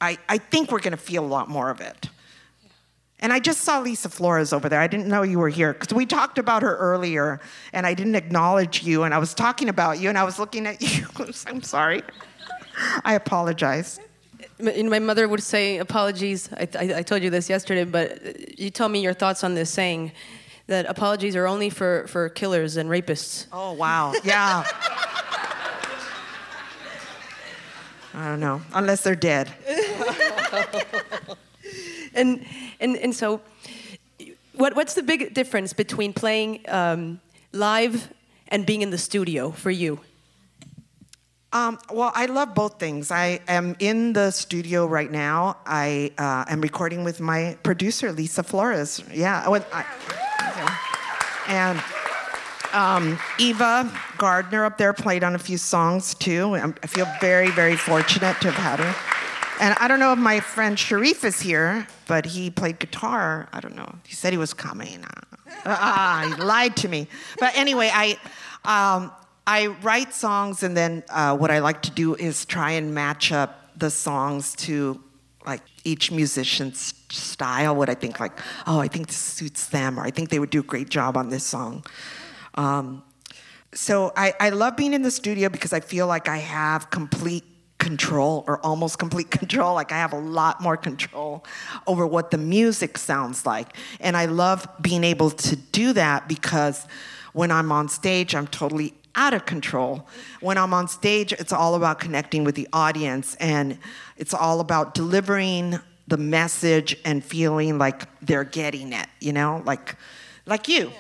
I, I think we're gonna feel a lot more of it. And I just saw Lysa Flores over there. I didn't know you were here because we talked about her earlier and I didn't acknowledge you. And I was talking about you and I was looking at you. I'm sorry. I apologize. My mother would say apologies. I, I, I, told you this yesterday, but you tell me your thoughts on this saying that apologies are only for, for killers and rapists. Oh, wow. Yeah. I don't know, unless they're dead. and, and, and so, what, what's the big difference between playing um, live and being in the studio for you? Um, well, I love both things. I am in the studio right now. I uh, am recording with my producer, Lysa Flores. Yeah. I, and um, Eva Gardner up there played on a few songs too. I feel very, very fortunate to have had her. And I don't know if my friend Sharif is here, but he played guitar. I don't know. He said he was coming. Ah, he lied to me. But anyway, I, um, I write songs, and then uh, what I like to do is try and match up the songs to like each musician's style. What I think, like, oh, I think this suits them, or I think they would do a great job on this song. Um, so I, I love being in the studio because I feel like I have complete control or almost complete control. Like I have a lot more control over what the music sounds like. And I love being able to do that because when I'm on stage, I'm totally out of control. When I'm on stage, it's all about connecting with the audience and it's all about delivering the message and feeling like they're getting it, you know? Like like you.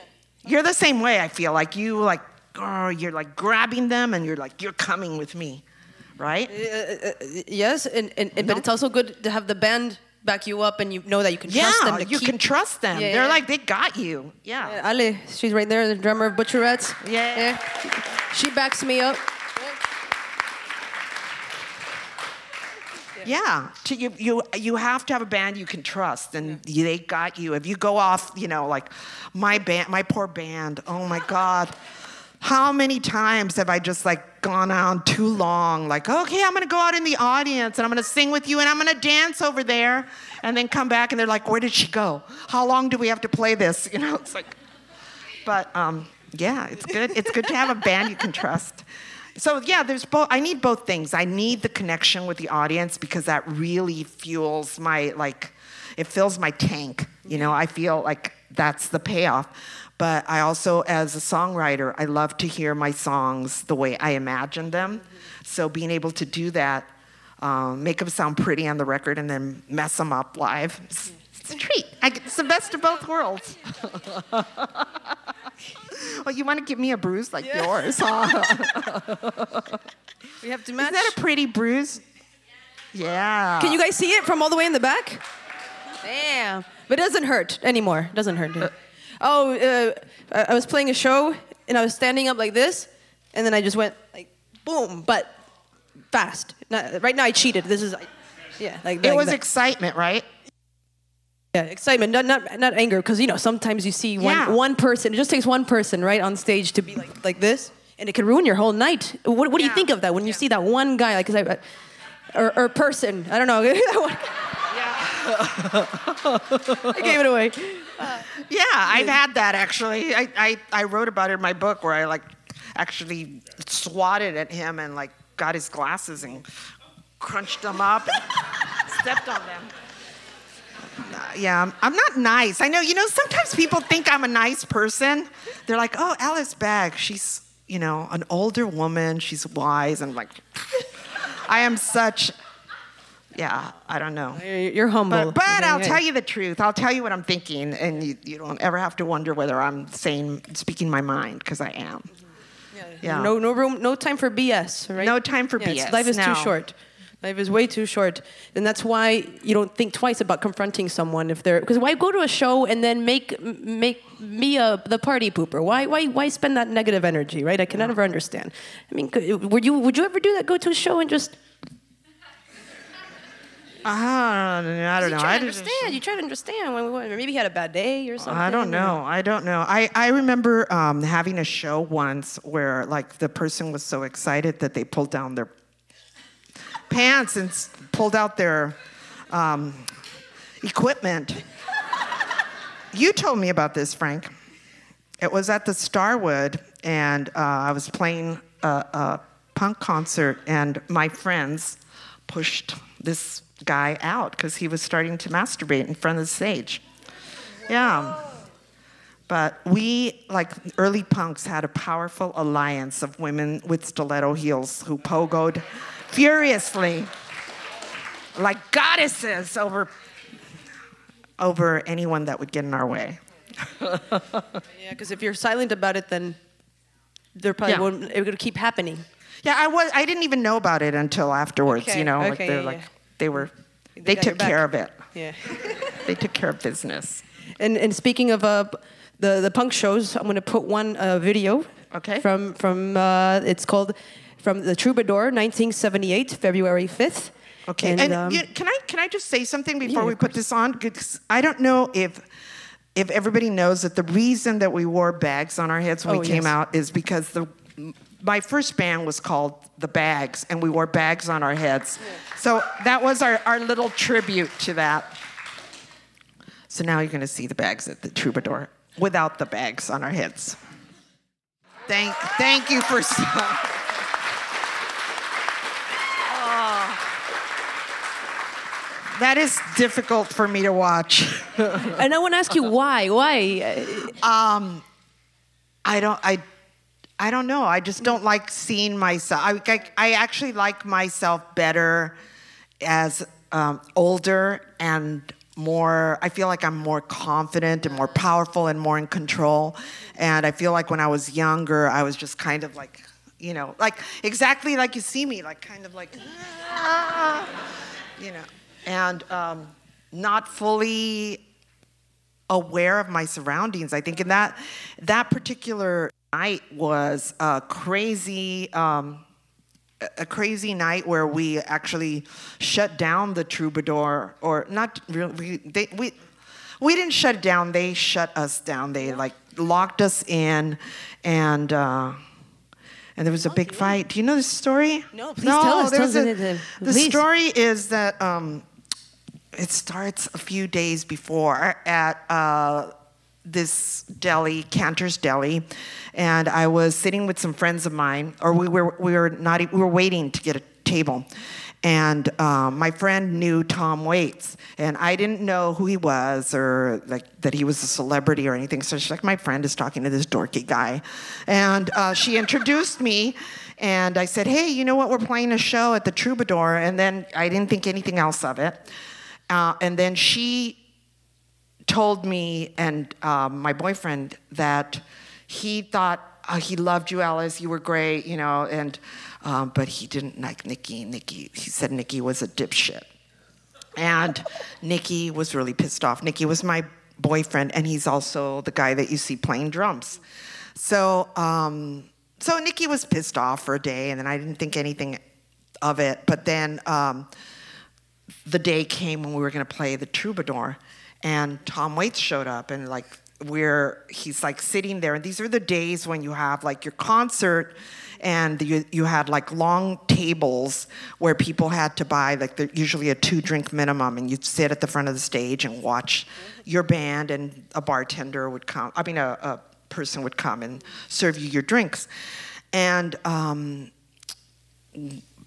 You're the same way I feel. Like you like oh, you're like grabbing them and you're like you're coming with me right? Uh, uh, uh, yes, and, and, and but it's also good to have the band back you up and you know that you can trust them. Yeah, you keep... can trust them. Yeah, They're yeah. like they got you. Yeah. yeah. Ale, she's right there, the drummer of Butcherettes. Yeah. yeah. She backs me up. Yeah, to, you you you have to have a band you can trust, and yeah. they got you. If you go off, you know, like my band, my poor band. Oh my God, how many times have I just like gone on too long? Like, okay, I'm gonna go out in the audience and I'm gonna sing with you and I'm gonna dance over there, and then come back and they're like, where did she go? How long do we have to play this? You know, it's like, but um, yeah, it's good. It's good to have a band you can trust. So yeah, there's both. I need both things. I need the connection with the audience because that really fuels my like, it fills my tank. You know, I feel like that's the payoff. But I also, as a songwriter, I love to hear my songs the way I imagine them. So being able to do that, um, make them sound pretty on the record, and then mess them up live, it's, it's a treat. I get, it's the best of both worlds. well, you want to give me a bruise like yeah. yours, huh? we have to match. Is that a pretty bruise? Yeah. Can you guys see it from all the way in the back? Damn. But it doesn't hurt anymore. It doesn't hurt. Uh, oh, uh, I was playing a show and I was standing up like this, and then I just went like boom, but fast. Not, right now I cheated. This is, yeah, like. It like was that. excitement, right? Yeah, excitement, not not, not anger, because you know sometimes you see one yeah. one person. It just takes one person right on stage to be like like this, and it can ruin your whole night. What, what do yeah. you think of that when you see that one guy like, I, or, or person? I don't know. yeah. I gave it away. Uh, yeah, I've had that actually. I, I, I wrote about it in my book where I like actually swatted at him and like got his glasses and crunched them up and stepped on them. Uh, yeah, I'm, I'm not nice. I know, you know, sometimes people think I'm a nice person. They're like, oh, Alice Bag, she's, you know, an older woman, she's wise. And like, I am such yeah, I don't know. You're humble. But, but I'll tell you the truth. I'll tell you what I'm thinking, and you, you don't ever have to wonder whether I'm saying, speaking my mind, because I am. Yeah. yeah. No, no room, no time for BS, right? No time for yeah, BS. Life is no. too short. Life is way too short, and that's why you don't think twice about confronting someone if they're. Because why go to a show and then make make me a the party pooper? Why why why spend that negative energy, right? I can yeah. never understand. I mean, would you would you ever do that? Go to a show and just uh, I don't know. You try to understand. You try to understand when we maybe he had a bad day or something. I don't know. I don't know. I, I remember um, having a show once where like the person was so excited that they pulled down their pants and pulled out their um, equipment. you told me about this, Frank. It was at the Starwood, and uh, I was playing a, a punk concert, and my friends pushed this guy out because he was starting to masturbate in front of the stage. Yeah. But we, like early punks, had a powerful alliance of women with stiletto heels who pogoed furiously like goddesses over, over anyone that would get in our way. yeah, because if you're silent about it, then there probably yeah. won't. It would keep happening. Yeah, I was. I didn't even know about it until afterwards. Okay. You know, okay, like they're yeah, like yeah. They were. They, They took care of it. Yeah. They took care of business. And and speaking of uh, the the punk shows, I'm gonna put one uh, video. Okay. From from uh, it's called from the Troubadour, 1978, February 5th. Okay. And, And, um, can I can I just say something before Yeah, we put this on? 'Cause I don't know if if everybody knows that the reason that we wore bags on our heads when Oh, we came yes. out is because the my first band was called the Bags, and we wore bags on our heads. So that was our, our little tribute to that. So now you're going to see the bags at the Troubadour without the bags on our heads. Thank, thank you for. That is difficult for me to watch. and I want to ask you why? Why? Uh, I don't. I. I don't know. I just don't like seeing myself. I. I, I actually like myself better as um, older and more. I feel like I'm more confident and more powerful and more in control. And I feel like when I was younger, I was just kind of like, you know, like exactly like you see me, like kind of like, ah, you know, and um, not fully aware of my surroundings. I think in that that particular night was a crazy um, a crazy night where we actually shut down the troubadour or not really we, they, we we didn't shut down they shut us down they like locked us in and uh and there was a big fight. Do you know this story? No, please tell us, tell us a- the please. story is that um, it starts a few days before at uh, this deli, Canter's Deli, and I was sitting with some friends of mine, or we were we were not we were waiting to get a table, and um, my friend knew Tom Waits, and I didn't know who he was or like that he was a celebrity or anything. So she's like, my friend is talking to this dorky guy, and uh, she introduced me. And I said, hey, you know what? We're playing a show at the Troubadour. And then I didn't think anything else of it. Uh, and then she told me and um, my boyfriend that he thought uh, he loved you, Alice. You were great, you know, and um, but he didn't like Nikki. Nikki, he said Nikki was a dipshit, and Nikki was really pissed off. Nikki was my boyfriend, and he's also the guy that you see playing drums. So, um, so Nikki was pissed off for a day, and then I didn't think anything of it. But then. Um, the day came when we were going to play the troubadour and tom waits showed up and like we're he's like sitting there. And these are the days when you have like your concert and you, you had like long tables where people had to buy like they're usually a two drink minimum. And you'd sit at the front of the stage and watch your band and a bartender would come i mean a, a person would come and serve you your drinks. And um,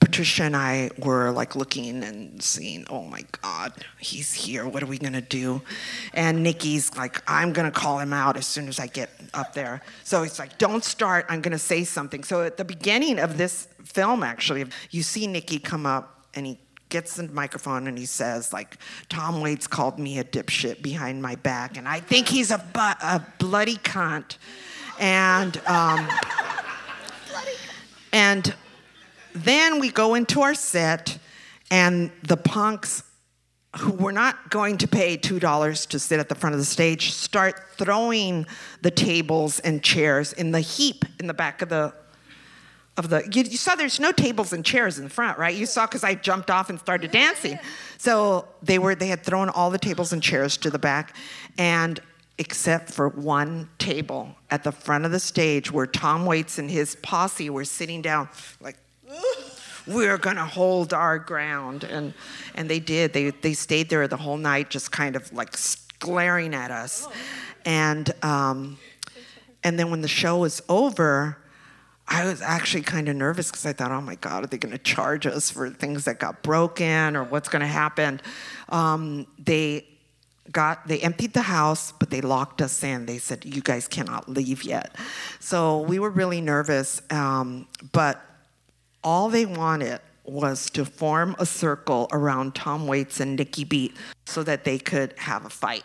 Patricia and I were like looking and seeing, oh my God, he's here. What are we gonna do? And Nikki's like, I'm gonna call him out as soon as I get up there. So it's like, don't start. I'm gonna say something. So at the beginning of this film, actually, you see Nikki come up and he gets the microphone and he says like tom waits called me a dipshit behind my back and i think he's a, bu- a bloody cunt and um, and then we go into our set, and the punks who were not going to pay $2 to sit at the front of the stage start throwing the tables and chairs in the heap in the back of the of the you, you saw there's no tables and chairs in the front right? You saw because i jumped off and started dancing. So they were they had thrown all the tables and chairs to the back and except for one table at the front of the stage where tom waits and his posse were sitting down like we're gonna hold our ground and and they did they they stayed there the whole night just kind of like glaring at us. And, um, and then when the show was over, I was actually kind of nervous because I thought, oh my God, are they going to charge us for things that got broken or what's going to happen? Um, they got they emptied the house, but they locked us in. They said, you guys cannot leave yet. So we were really nervous, um, but all they wanted was to form a circle around Tom Waits and Nikki Beat so that they could have a fight.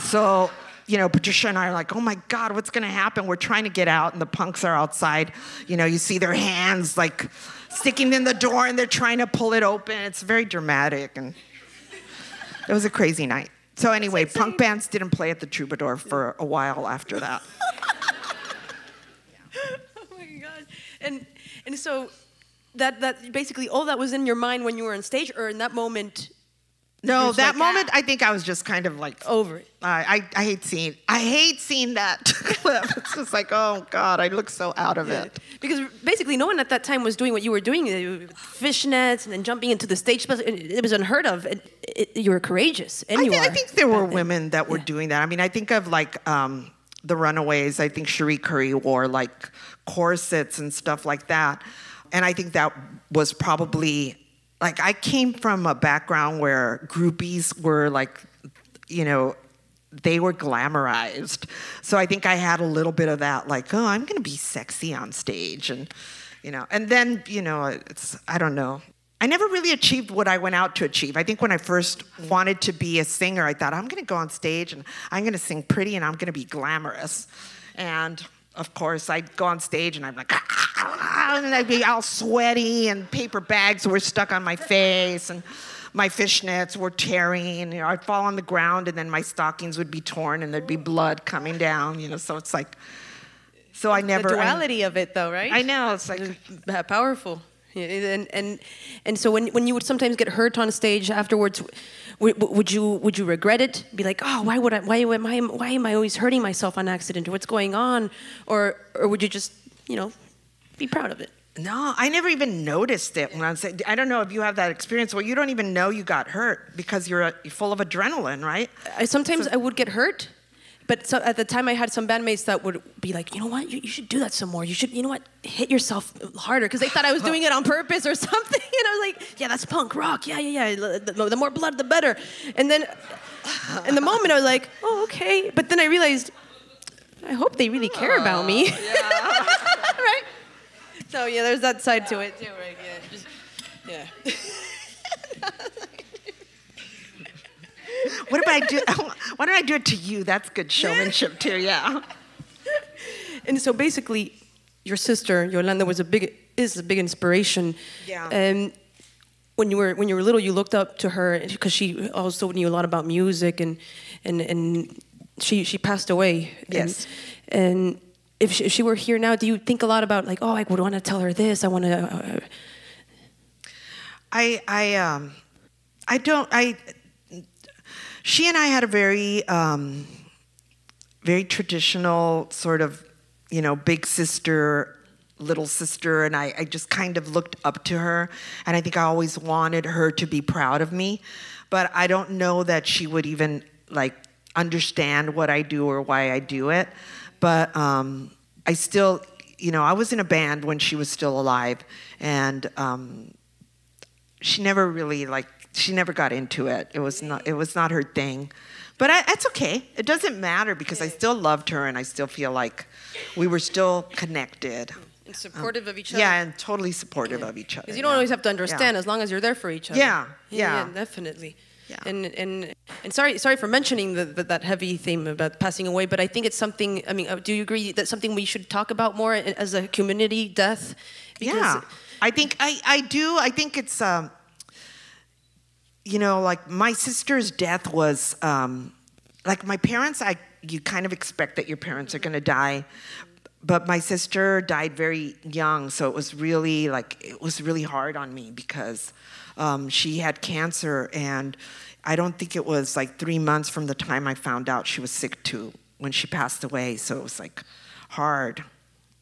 so you know, Patricia and I are like, oh my God, what's gonna happen? We're trying to get out, and the punks are outside. You know, you see their hands like sticking in the door, and they're trying to pull it open. It's very dramatic, and it was a crazy night. So anyway, punk bands didn't play at the Troubadour for a while after that. oh my God! And and so that that basically all that was in your mind when you were on stage, or in that moment no, that like, moment, ah. I think I was just kind of like over it. I, I, I hate seeing, I hate seeing that clip. It's just like, oh God, I look so out of yeah. it. Because basically, no one at that time was doing what you were doing, fishnets and then jumping into the stage. It was unheard of. It, it, you were courageous, and I, th- I think there were women that were yeah. doing that. I mean, I think of like um, the Runaways. I think Cherie Currie wore like corsets and stuff like that, and I think that was probably like I came from a background where groupies were like, you know, they were glamorized. So I think I had a little bit of that, like, oh, I'm gonna be sexy on stage, and you know, and then you know, it's I don't know. I never really achieved what I went out to achieve. I think when I first wanted to be a singer, I thought I'm gonna go on stage and I'm gonna sing pretty and I'm gonna be glamorous, and of course, I'd go on stage and I'm like, ah, and I'd be all sweaty, and paper bags were stuck on my face, and my fishnets were tearing. You know, I'd fall on the ground, and then my stockings would be torn, and there'd be blood coming down. You know, so it's like, so I never. The duality I, of it, though, right? I know it's like powerful. And and and so when when you would sometimes get hurt on stage afterwards, would, would you would you regret it? Be like, oh, why would I? Why am I? Why am I always hurting myself on accident? Or what's going on? Or or would you just you know be proud of it? No, I never even noticed it when I was. I don't know if you have that experience where you don't even know you got hurt because you're, uh, full of adrenaline, right? I, sometimes so, I would get hurt, but so at the time I had some bandmates that would be like, you know what, you, you should do that some more. You should, you know what, hit yourself harder because they thought I was doing it on purpose or something. And I was like, yeah, that's punk rock. Yeah, yeah, yeah. The, the more blood, the better. And then in the moment I was like, oh, okay. But then I realized, I hope they really care about me. Oh, yeah. right? So yeah, there's that side to it too, right? Yeah. Just, yeah. What if I do? Why don't I do it to you? That's good showmanship too. Yeah. And so basically, your sister Yolanda was a big is a big inspiration. Yeah. Um, when you were when you were little, you looked up to her because she also knew a lot about music and and and she she passed away. Yes. And, and if, she, if she, were here now, do you think a lot about like, oh, I would want to tell her this. I want to. Uh, I I um I don't I she and I had a very, um, very traditional sort of, you know, big sister, little sister, and I, I just kind of looked up to her. And I think I always wanted her to be proud of me. But I don't know that she would even like understand what I do or why I do it. But um, I still, you know, I was in a band when she was still alive, and um, she never really like she never got into it. It was not it was not her thing. But I, that's okay. It doesn't matter because I still loved her and I still feel like we were still connected. And supportive um, of each other. Yeah, and totally supportive yeah. of each other. Because you don't yeah. always have to understand yeah. as long as you're there for each other. Yeah, yeah, yeah definitely. Yeah. And and and sorry sorry for mentioning the, the, that heavy theme about passing away, but I think it's something. I mean, uh, do you agree that something we should talk about more as a community death? Because yeah, I think I I do. I think it's. Um, you know, like my sister's death was um, like my parents. I you kind of expect that your parents are going to die, but my sister died very young, so it was really like it was really hard on me because um, she had cancer, and I don't think it was like three months from the time I found out she was sick to when she passed away. So it was like hard.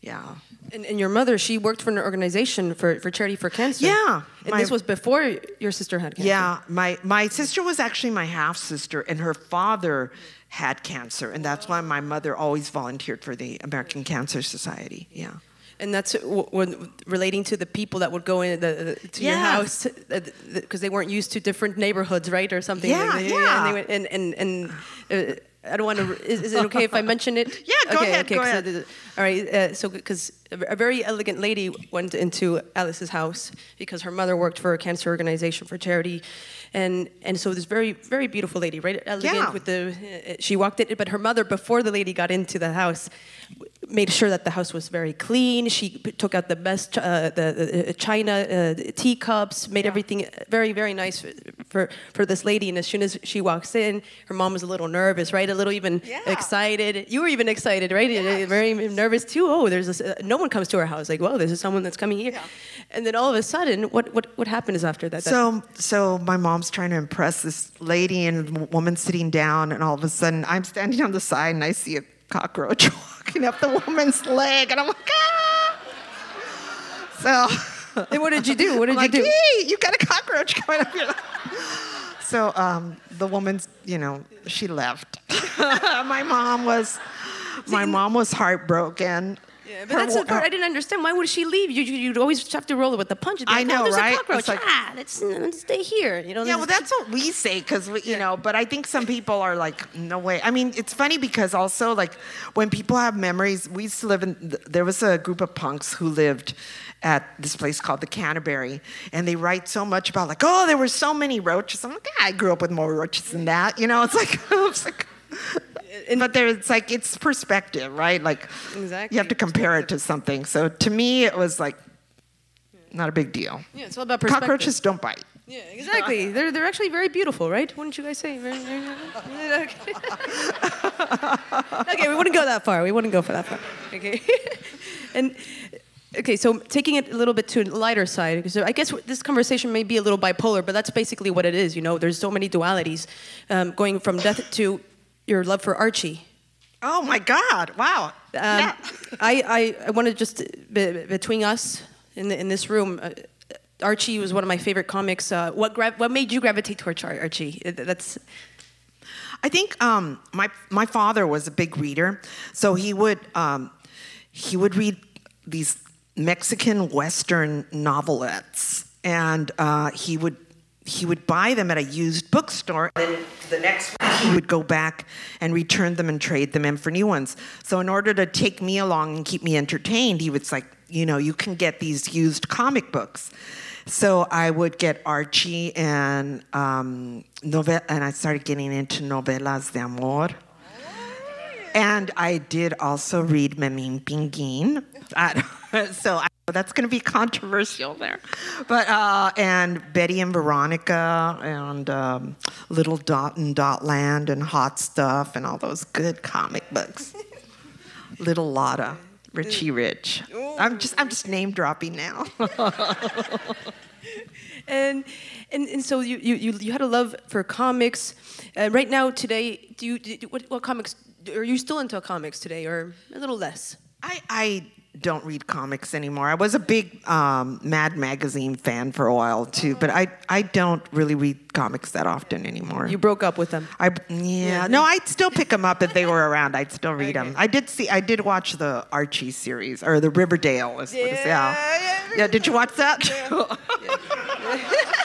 Yeah. And, and, your mother, she worked for an organization for, for charity for cancer. Yeah. And my, this was before your sister had cancer. Yeah. My, my sister was actually my half sister, and her father had cancer. And that's why my mother always volunteered for the American Cancer Society. Yeah. And that's when relating to the people that would go in the, to yeah. your house because they weren't used to different neighborhoods, right, or something. Yeah, like yeah. And, went, and and, and uh, I don't want to. Is, is, it okay if I mention it? yeah, go okay, ahead. Okay, go ahead. All right. Uh, so, because a very elegant lady went into Alice's house because her mother worked for a cancer organization for charity, and and so this very very beautiful lady, right? Elegant yeah. with the. Uh, she walked in, but her mother before the lady got into the house made sure that the house was very clean. She took out the best uh, the, the, china uh, teacups, made yeah. everything very very nice for for this lady. And as soon as she walks in, her mom was a little nervous, right? A little even yeah. excited. You were even excited, right? Yes. Very nervous too. Oh, there's this, uh, no one comes to our house. Like, whoa, this is someone that's coming here. Yeah. And then all of a sudden, what what what happens after that? So so my mom's trying to impress this lady and woman sitting down, and all of a sudden I'm standing on the side and I see a cockroach walking up the woman's leg, and I'm like, ah! So, and what did you do? What did I'm you like, do? Hey, you got a cockroach coming up here. so um, the woman's, you know, she left. my mom was, my mom was heartbroken. Yeah, but that's the part I didn't understand. Why would she leave? You, you, would always have to roll it with the punch. I know, oh, there's right? A cockroach. Like, ah, let's, let's, stay here. You know. Yeah, well, that's what we say because you yeah. know. But I think some people are like, no way. I mean, it's funny because also like when people have memories, we used to live in. There was a group of punks who lived at this place called the Canterbury, and they write so much about like, oh, there were so many roaches. I'm like, yeah, I grew up with more roaches than that. You know, it's like, it's like and, but there's like it's perspective, right? Like exactly. you have to compare it to something. So to me, it was like not a big deal. Yeah, it's all about perspective. Cockroaches don't bite. Yeah, exactly. they're they're actually very beautiful, right? Wouldn't you guys say? Very, very, okay. okay, we wouldn't go that far. We wouldn't go for that far. Okay, and. Okay, so taking it a little bit to a lighter side, so I guess this conversation may be a little bipolar, but that's basically what it is. You know, there's so many dualities, um, going from death to your love for Archie. Oh my God! Wow. Um, yeah. I, I, I want to just between us in the, in this room. Uh, Archie was one of my favorite comics. Uh, what gra- what made you gravitate towards Archie? That's. I think um, my my father was a big reader, so he would um, he would read these Mexican Western novelettes, and uh, he would he would buy them at a used bookstore. And then the next week he would go back and return them and trade them in for new ones. So in order to take me along and keep me entertained, he was like, you know, you can get these used comic books. So I would get Archie and um, novel, and I started getting into novelas de amor. And I did also read Memín Pinguín. so I, that's going to be controversial there. But, uh, and Betty and Veronica and um, Little Dot and Dotland and Hot Stuff and all those good comic books. Little Lotta, Richie Rich. I'm just, I'm just name dropping now. and, and, and so you, you, you had a love for comics. Uh, right now, today, do you, do, what, what comics, are you still into comics today or a little less? I, I don't read comics anymore. I was a big um, Mad Magazine fan for a while too, but I I don't really read comics that often anymore. You broke up with them. I yeah, no, I'd still pick them up if they were around. I'd still read okay. them. I did see I did watch the Archie series or the Riverdale. Is, yeah, yeah. yeah, yeah. Did you watch that?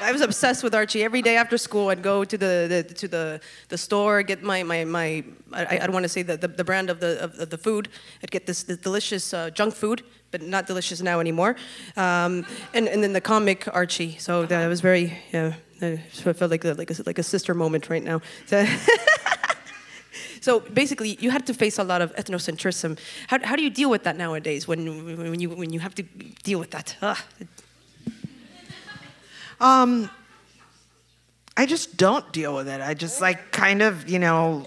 I was obsessed with Archie. Every day after school, I'd go to the, the to the, the store, get my my, my I, I don't want to say the, the, the, brand of the of the food. I'd get this, this delicious uh, junk food, but not delicious now anymore. Um, and and then the comic Archie. So that was very yeah. I felt like a, like a, like a sister moment right now. So, so basically, you had to face a lot of ethnocentrism. How, how do you deal with that nowadays when, when, you, when you have to deal with that? Ugh. Um, I just don't deal with it. I just like kind of, you know,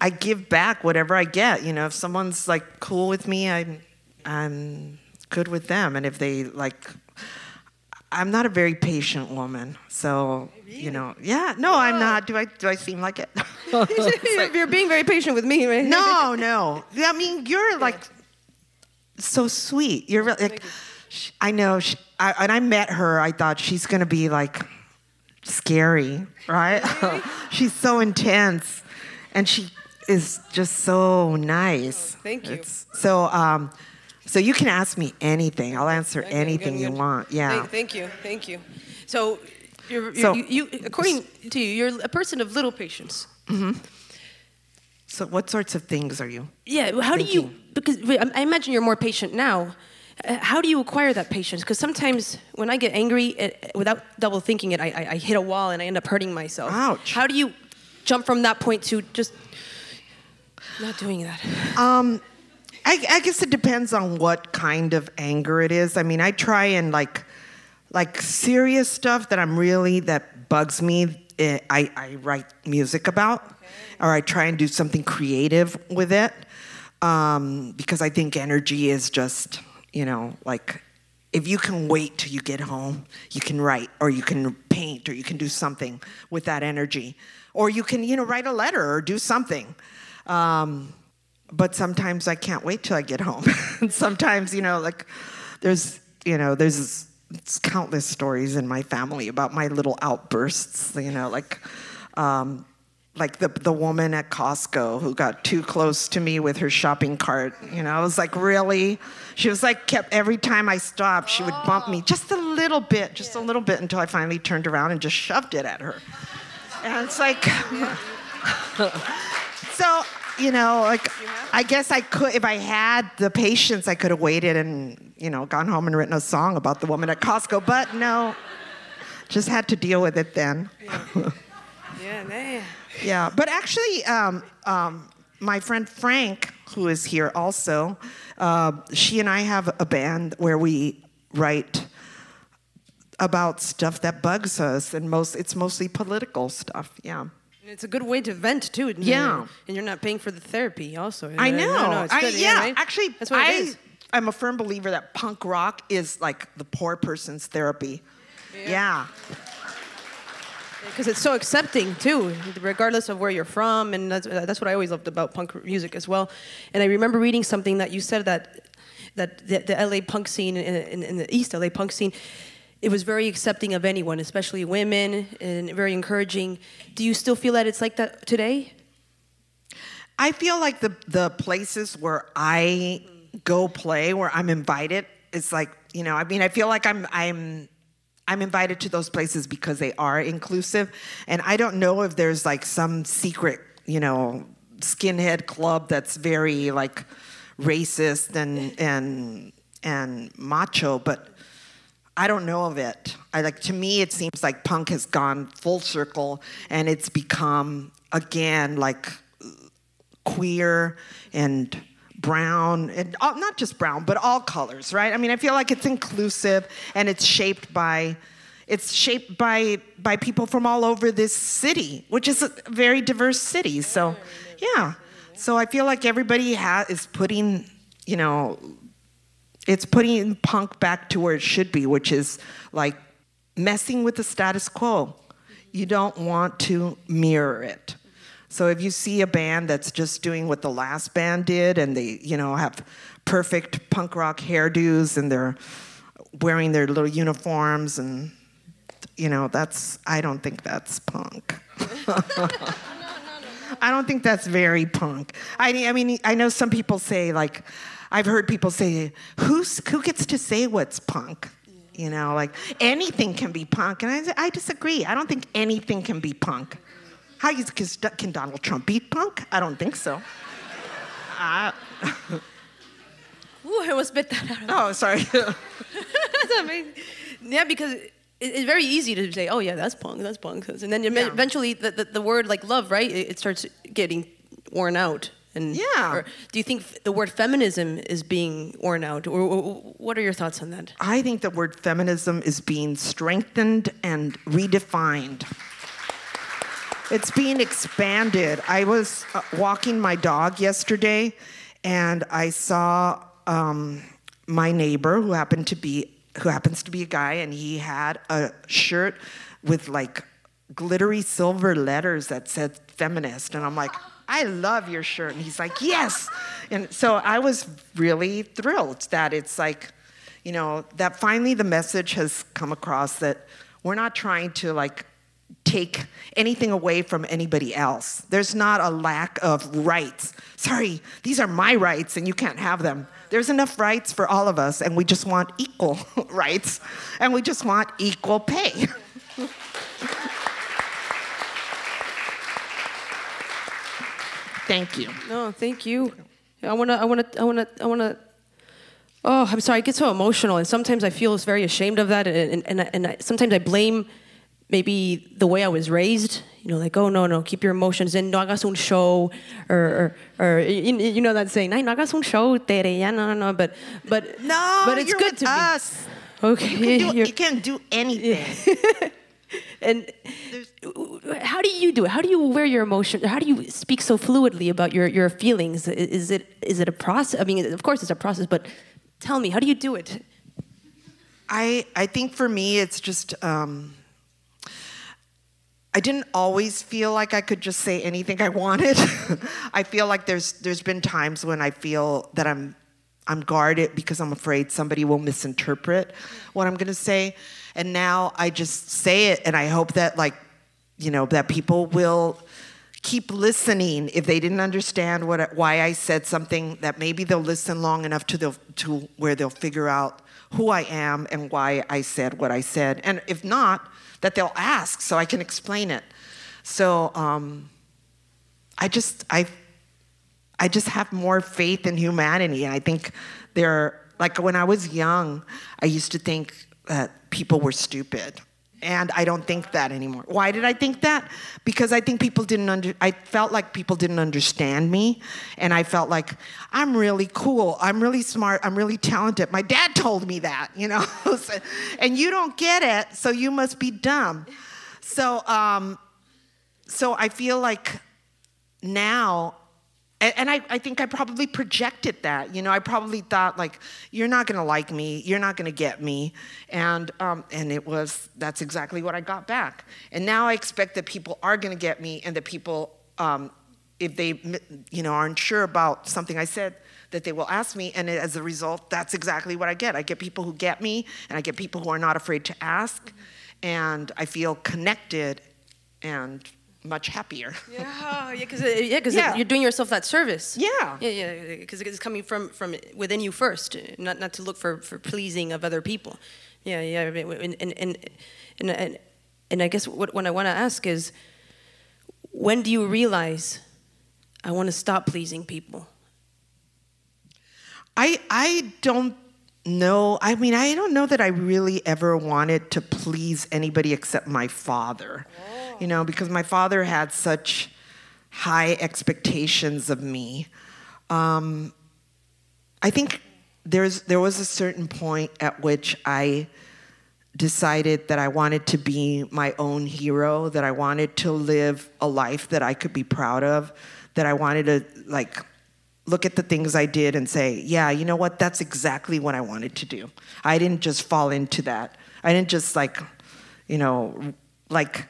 I give back whatever I get. You know, if someone's like cool with me, I'm I'm good with them, and if they like, I'm not a very patient woman. So, you know, yeah, no, I'm not. Do I do I seem like it? you're being very patient with me, right? No, no. I mean, you're like so sweet. You're really, like, I know. She, I, and I met her. I thought she's gonna be like scary, right? she's so intense, and she is just so nice. Oh, thank you. It's, so, um, so you can ask me anything. I'll answer okay, anything good, good. you want. Yeah. Thank, thank, you. Thank you. So, you're, you're, so, you, you, according to you, you're a person of little patience. Mm-hmm. So, what sorts of things are you? Yeah. How thinking? do you? Because I imagine you're more patient now. Uh, how do you acquire that patience? Because sometimes when I get angry, it, without double thinking it, I, I, I, hit a wall and I end up hurting myself. Ouch. How do you jump from that point to just not doing that? Um, I, I guess it depends on what kind of anger it is. I mean, I try and like, like serious stuff that I'm really that bugs me. Eh, I, I write music about, okay. or I try and do something creative with it, um, because I think energy is just you know like if you can wait till you get home, you can write or you can paint or you can do something with that energy. Or you can, you know, write a letter or do something. Um, but sometimes I can't wait till I get home. and sometimes, you know, like there's, you know, there's countless stories in my family about my little outbursts, you know, like um, like the the woman at Costco who got too close to me with her shopping cart. You know, I was like, really? She was like, kept every time I stopped, she would bump me just a little bit, just a little bit, until I finally turned around and just shoved it at her. And it's like, so you know, like I guess I could, if I had the patience, I could have waited and you know gone home and written a song about the woman at Costco. But no, just had to deal with it then. Yeah, yeah man. Yeah, but actually, um, um, my friend Frank, who is here also, uh, she and I have a band where we write about stuff that bugs us, and most it's mostly political stuff. Yeah. It's a good way to vent too. Yeah. You're, and you're not paying for the therapy, also. I know. No, no, I, good, yeah, right? actually, that's what I, it is. I'm a firm believer that punk rock is like the poor person's therapy. yeah. yeah because it's so accepting too, regardless of where you're from, and that's, that's what I always loved about punk music as well. And I remember reading something that you said that that the, the LA punk scene in, in, in, the East LA punk scene, it was very accepting of anyone, especially women, and very encouraging. Do you still feel that it's like that today? I feel like the the places where I go play, where I'm invited, it's like you know. I mean, I feel like I'm I'm I'm invited to those places because they are inclusive. And I don't know if there's like some secret, you know, skinhead club that's very like racist and and and macho, but I don't know of it. I like to me it seems like punk has gone full circle and it's become again like queer and brown and all, not just brown but all colors right? I mean i feel like it's inclusive and it's shaped by it's shaped by by people from all over this city which is a very diverse city so yeah. So i feel like everybody ha- is putting you know it's putting punk back to where it should be which is like messing with the status quo. You don't want to mirror it so if you see a band that's just doing what the last band did and they, you know, have perfect punk rock hairdos and they're wearing their little uniforms and you know, that's I don't think that's punk. I don't think that's very punk. I, I mean, I know some people say like, I've heard people say, "Who's who gets to say what's punk?" You know, like anything can be punk, and I, I disagree. I don't think anything can be punk. How you, can Donald Trump beat punk? I don't think so. Uh, Ooh, I almost spit that out. Oh, sorry. that's amazing. Yeah, because it's very easy to say, oh yeah, that's punk, that's punk, and then yeah. eventually the, the, the, word like love, right? It, starts getting worn out. And yeah. do you think the word feminism is being worn out, or, or what are your thoughts on that? I think the word feminism is being strengthened and redefined. It's being expanded. I was uh, walking my dog yesterday, and I saw um, my neighbor, who happened to be who happens to be a guy, and he had a shirt with like glittery silver letters that said feminist. And I'm like, I love your shirt. And he's like, yes. And so I was really thrilled that it's like, you know, that finally the message has come across that we're not trying to like take anything away from anybody else. There's not a lack of rights. Sorry, these are my rights and you can't have them. There's enough rights for all of us, and we just want equal rights, and we just want equal pay. thank you. No, thank you. I wanna, I wanna, I wanna, I wanna. Oh, I'm sorry. I get so emotional, and sometimes I feel very ashamed of that, and and, and, and I, sometimes I blame maybe the way I was raised, you know, like, oh, no, no, keep your emotions in, no hagas un show, or, or, or you, you, know that saying, no hagas un show, tere, yeah, no, no, no, but, but, no, but it's good to us. Be, okay. You, can do, you can't do anything. and how do you do it? How do you wear your emotion? How do you speak so fluidly about your, your feelings? Is it, is it a process? I mean, of course it's a process, but tell me, how do you do it? I, I think for me, it's just, um, I didn't always feel like I could just say anything I wanted. I feel like there's there's been times when I feel that I'm I'm guarded because I'm afraid somebody will misinterpret what I'm going to say. And now I just say it and I hope that like you know that people will keep listening if they didn't understand what why I said something that maybe they'll listen long enough to the to where they'll figure out who I am and why I said what I said. And if not, that they'll ask so I can explain it. So um, I just I I just have more faith in humanity. I think there like when I was young, I used to think that people were stupid. And I don't think that anymore. Why did I think that? Because I think people didn't under I felt like people didn't understand me and I felt like I'm really cool. I'm really smart. I'm really talented. My dad told me that, you know. and you don't get it, so you must be dumb. So um so I feel like now and, and I, I think I probably projected that. You know, I probably thought like, you're not gonna like me, you're not gonna get me, and um, and it was that's exactly what I got back. And now I expect that people are gonna get me, and that people, um, if they you know aren't sure about something I said, that they will ask me, and as a result, that's exactly what I get. I get people who get me, and I get people who are not afraid to ask, and I feel connected, and much happier. Yeah, yeah, because uh, yeah, because yeah. you're doing yourself that service. Yeah, yeah, yeah, because it's coming from from within you first, not not to look for for pleasing of other people. Yeah, yeah, and and and and, and, and I guess what what I want to ask is, when do you realize I want to stop pleasing people? I I don't know. I mean, I don't know that I really ever wanted to please anybody except my father. Oh you know, because my father had such high expectations of me. Um, I think there's there was a certain point at which I decided that I wanted to be my own hero, that I wanted to live a life that I could be proud of, that I wanted to like look at the things I did and say, yeah, you know what? That's exactly what I wanted to do. I didn't just fall into that. I didn't just like, you know, like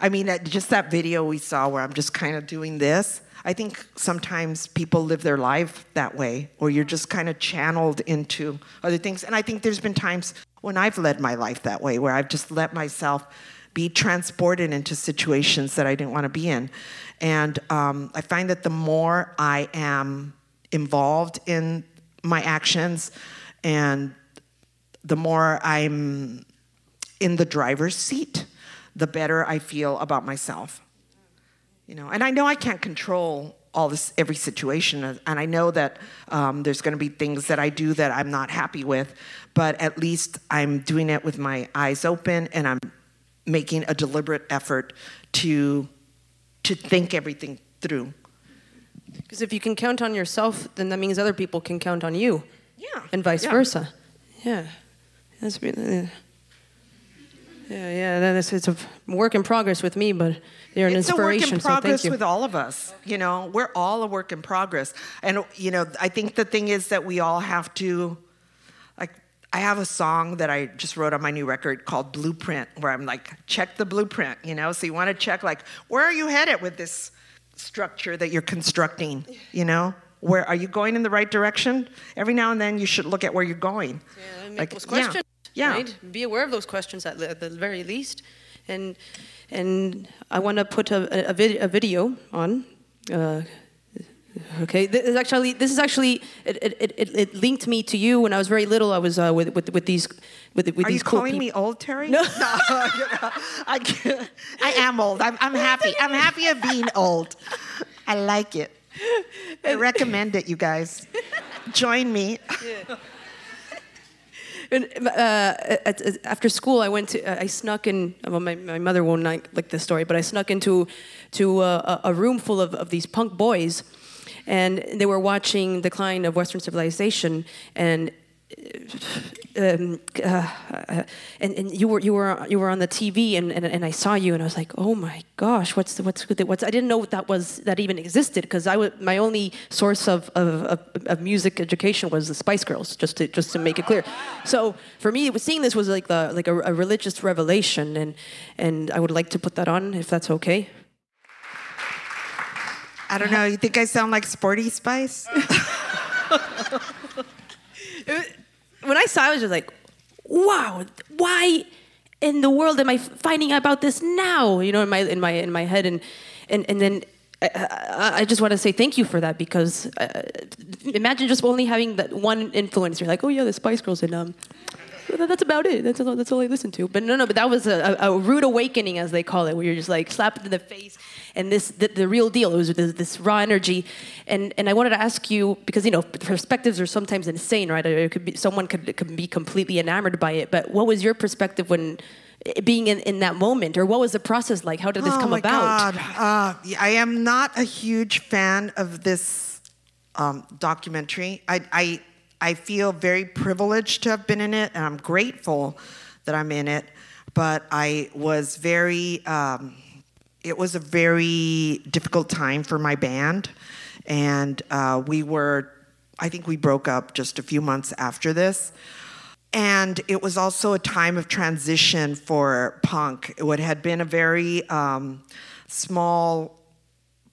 I mean, just that video we saw where I'm just kind of doing this. I think sometimes people live their life that way, or you're just kind of channeled into other things. And I think there's been times when I've led my life that way, where I've just let myself be transported into situations that I didn't want to be in. And um, I find that the more I am involved in my actions and the more I'm in the driver's seat, the better I feel about myself. You know, and I know I can't control all this every situation, and I know that um, there's going to be things that I do that I'm not happy with, but at least I'm doing it with my eyes open, and I'm making a deliberate effort to to think everything through. Because if you can count on yourself, then that means other people can count on you. Yeah. And vice yeah. versa. Yeah. That's really. Yeah, yeah, yeah, it's a work in progress with me, but you're an it's inspiration. It's a work in progress so with all of us. You know, we're all a work in progress, and you know, I think the thing is that we all have to, like, I have a song that I just wrote on my new record called Blueprint, where I'm like, check the blueprint, you know? So you want to check, like, where are you headed with this structure that you're constructing, you know? Where are you going in the right direction? Every now and then you should look at where you're going. Yeah, like, those questions. Yeah. Right? Be aware of those questions at, at the very least. And and I want to put a, a, vid, a, video on. Uh, Okay, this is actually this is actually it, it, it, it, linked me to you when I was very little. I was uh, with, with with these with, with Are these. Are you calling me old, Teri? No, no I, I am old. I'm, I'm happy. I'm happy of being old. I like it. I recommend it, you guys. Join me. Yeah. And, uh, at, at, after school, I went to. I snuck in. Well, my, my mother won't like, like this story, but I snuck into to uh, a room full of, of these punk boys and they were watching Decline of Western Civilization, and um, uh, and, and you were you were you were on the TV and, and, and I saw you and I was like oh my gosh what's the, what's the, what's I didn't know that was that even existed because I was my only source of, of, of, of, music education was the Spice Girls just to just to make it clear so for me seeing this was like the like a, a religious revelation and and I would like to put that on if that's okay. I don't know. You think I sound like Sporty Spice? when I saw it, I was just like, wow, why in the world am I finding out about this now? You know, in my in my in my head, and and and then I, I, just want to say thank you for that because uh, imagine just only having that one influence. You're like, oh yeah, the Spice Girls, and um, that's about it. That's all, that's all I listen to. But no, no, but that was a, a rude awakening, as they call it, where you're just like slapped in the face. And this, the, the real deal, it was this, this, raw energy. And, and I wanted to ask you, because, you know, perspectives are sometimes insane, right? It could be, someone could, could be completely enamored by it. But what was your perspective when being in, in that moment or what was the process like how did this oh come my about God. Uh, i am not a huge fan of this um, documentary I, I, I feel very privileged to have been in it, and I'm grateful that I'm in it. But I was very, um, it was a very difficult time for my band. And uh, we were, I think we broke up just a few months after this. And it was also a time of transition for punk. It had been a very um, small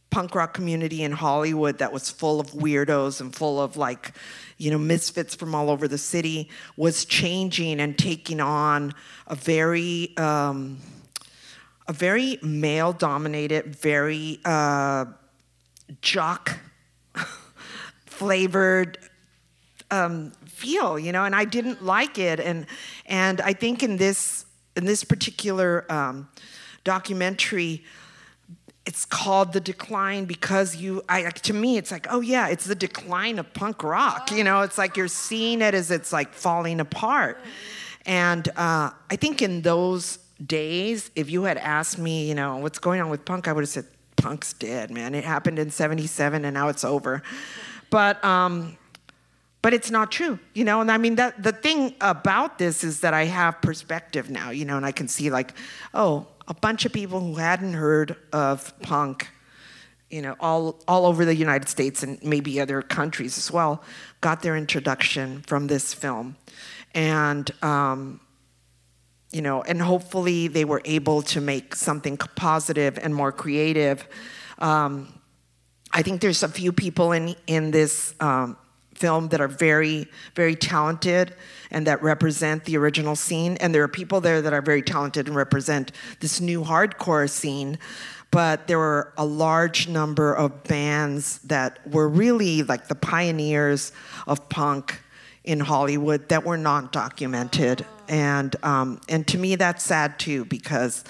punk rock community in Hollywood that was full of weirdos and full of like, you know, misfits from all over the city was changing and taking on a very, um, a very male dominated, very uh, jock flavored um, feel, you know, and I didn't like it. And, and I think in this, in this particular um, documentary, it's called the decline because you I to me it's like oh yeah it's the decline of punk rock you know it's like you're seeing it as it's like falling apart and uh, I think in those days if you had asked me you know what's going on with punk I would have said punk's dead man it happened in 77 and now it's over but um, but it's not true you know and i mean that the thing about this is that i have perspective now you know and i can see like oh a bunch of people who hadn't heard of punk, you know, all, all over the United States and maybe other countries as well, got their introduction from this film. And, um, you know, and hopefully they were able to make something positive and more creative. Um, I think there's a few people in, in this um, film that are very, very talented and that represent the original scene. And there are people there that are very talented and represent this new hardcore scene. But there were a large number of bands that were really like the pioneers of punk in Hollywood that were not documented. And, um, and to me, that's sad too, because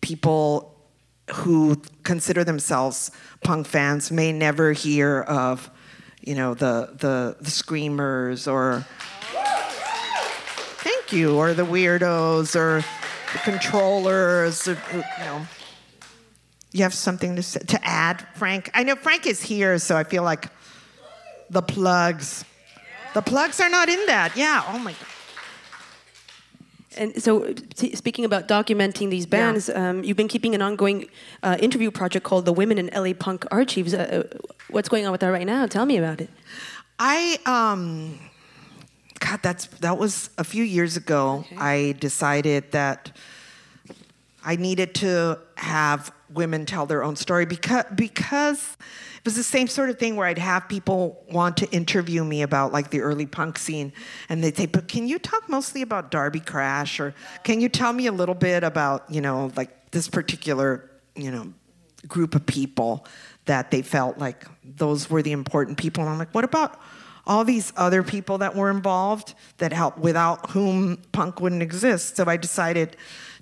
people who consider themselves punk fans may never hear of you know, the, the, the screamers or thank you, or the weirdos or the controllers, or, you know. You have something to, say, to add, Frank? I know Frank is here, so I feel like the plugs. The plugs are not in that. Yeah, oh my God. And so, t- speaking about documenting these bands, yeah. um, you've been keeping an ongoing uh, interview project called the Women in LA Punk Archives. Uh, uh, what's going on with that right now? Tell me about it. I, um, God, that's that was a few years ago. Okay. I decided that I needed to have women tell their own story because because it was the same sort of thing where I'd have people want to interview me about like the early punk scene and they'd say, "But can you talk mostly about Darby Crash or can you tell me a little bit about, you know, like this particular, you know, group of people that they felt like those were the important people?" And I'm like, "What about all these other people that were involved that helped without whom punk wouldn't exist?" So I decided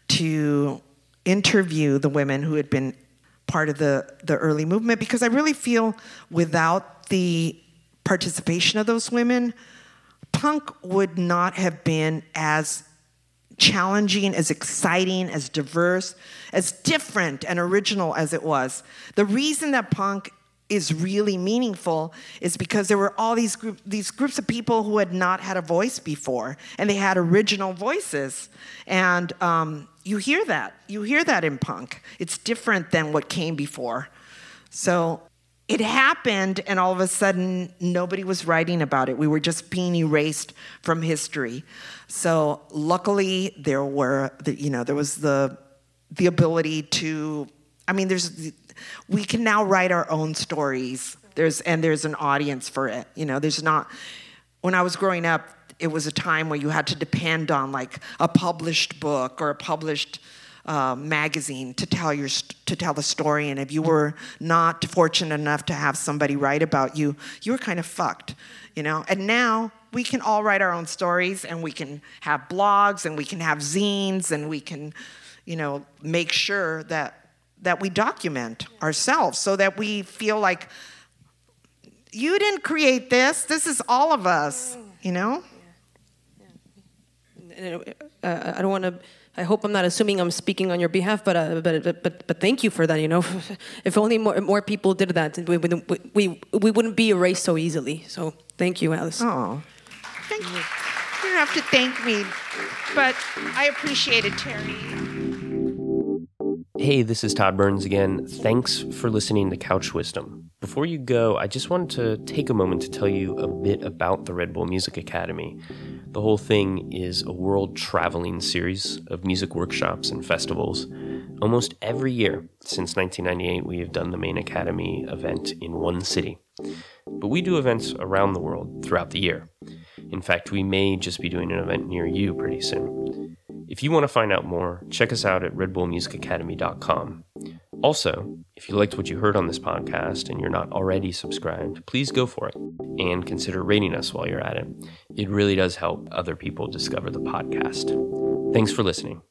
to interview the women who had been part of the, the early movement because I really feel without the participation of those women, punk would not have been as challenging, as exciting, as diverse, as different and original as it was. The reason that punk is really meaningful is because there were all these group, these groups of people who had not had a voice before, and they had original voices, and um, you hear that. You hear that in punk. It's different than what came before. So it happened, and all of a sudden, nobody was writing about it. We were just being erased from history. So luckily, there were, the, you know, there was the the ability to. I mean, there's we can now write our own stories. There's and there's an audience for it. You know, there's not. When I was growing up, it was a time where you had to depend on like a published book or a published uh, magazine to tell your to tell the story. And if you were not fortunate enough to have somebody write about you, you were kind of fucked, you know. And now we can all write our own stories, and we can have blogs, and we can have zines, and we can, you know, make sure that that we document ourselves so that we feel like you didn't create this. This is all of us, you know. Uh, I don't want to. I hope I'm not assuming I'm speaking on your behalf, but uh, but, but but thank you for that. You know, if only more more people did that, we wouldn't we, we wouldn't be erased so easily. So thank you, Alice. Oh, thank you. You don't have to thank me, but I appreciate it, Teri. Hey, this is Todd Burns again. Thanks for listening to Couch Wisdom. Before you go, I just wanted to take a moment to tell you a bit about the Red Bull Music Academy. The whole thing is a world traveling series of music workshops and festivals. Almost every year since 1998, we have done the main Academy event in one city. But we do events around the world throughout the year. In fact, we may just be doing an event near you pretty soon. If you want to find out more, check us out at redbullmusicacademy.com. Also, if you liked what you heard on this podcast and you're not already subscribed, please go for it and consider rating us while you're at it. It really does help other people discover the podcast. Thanks for listening.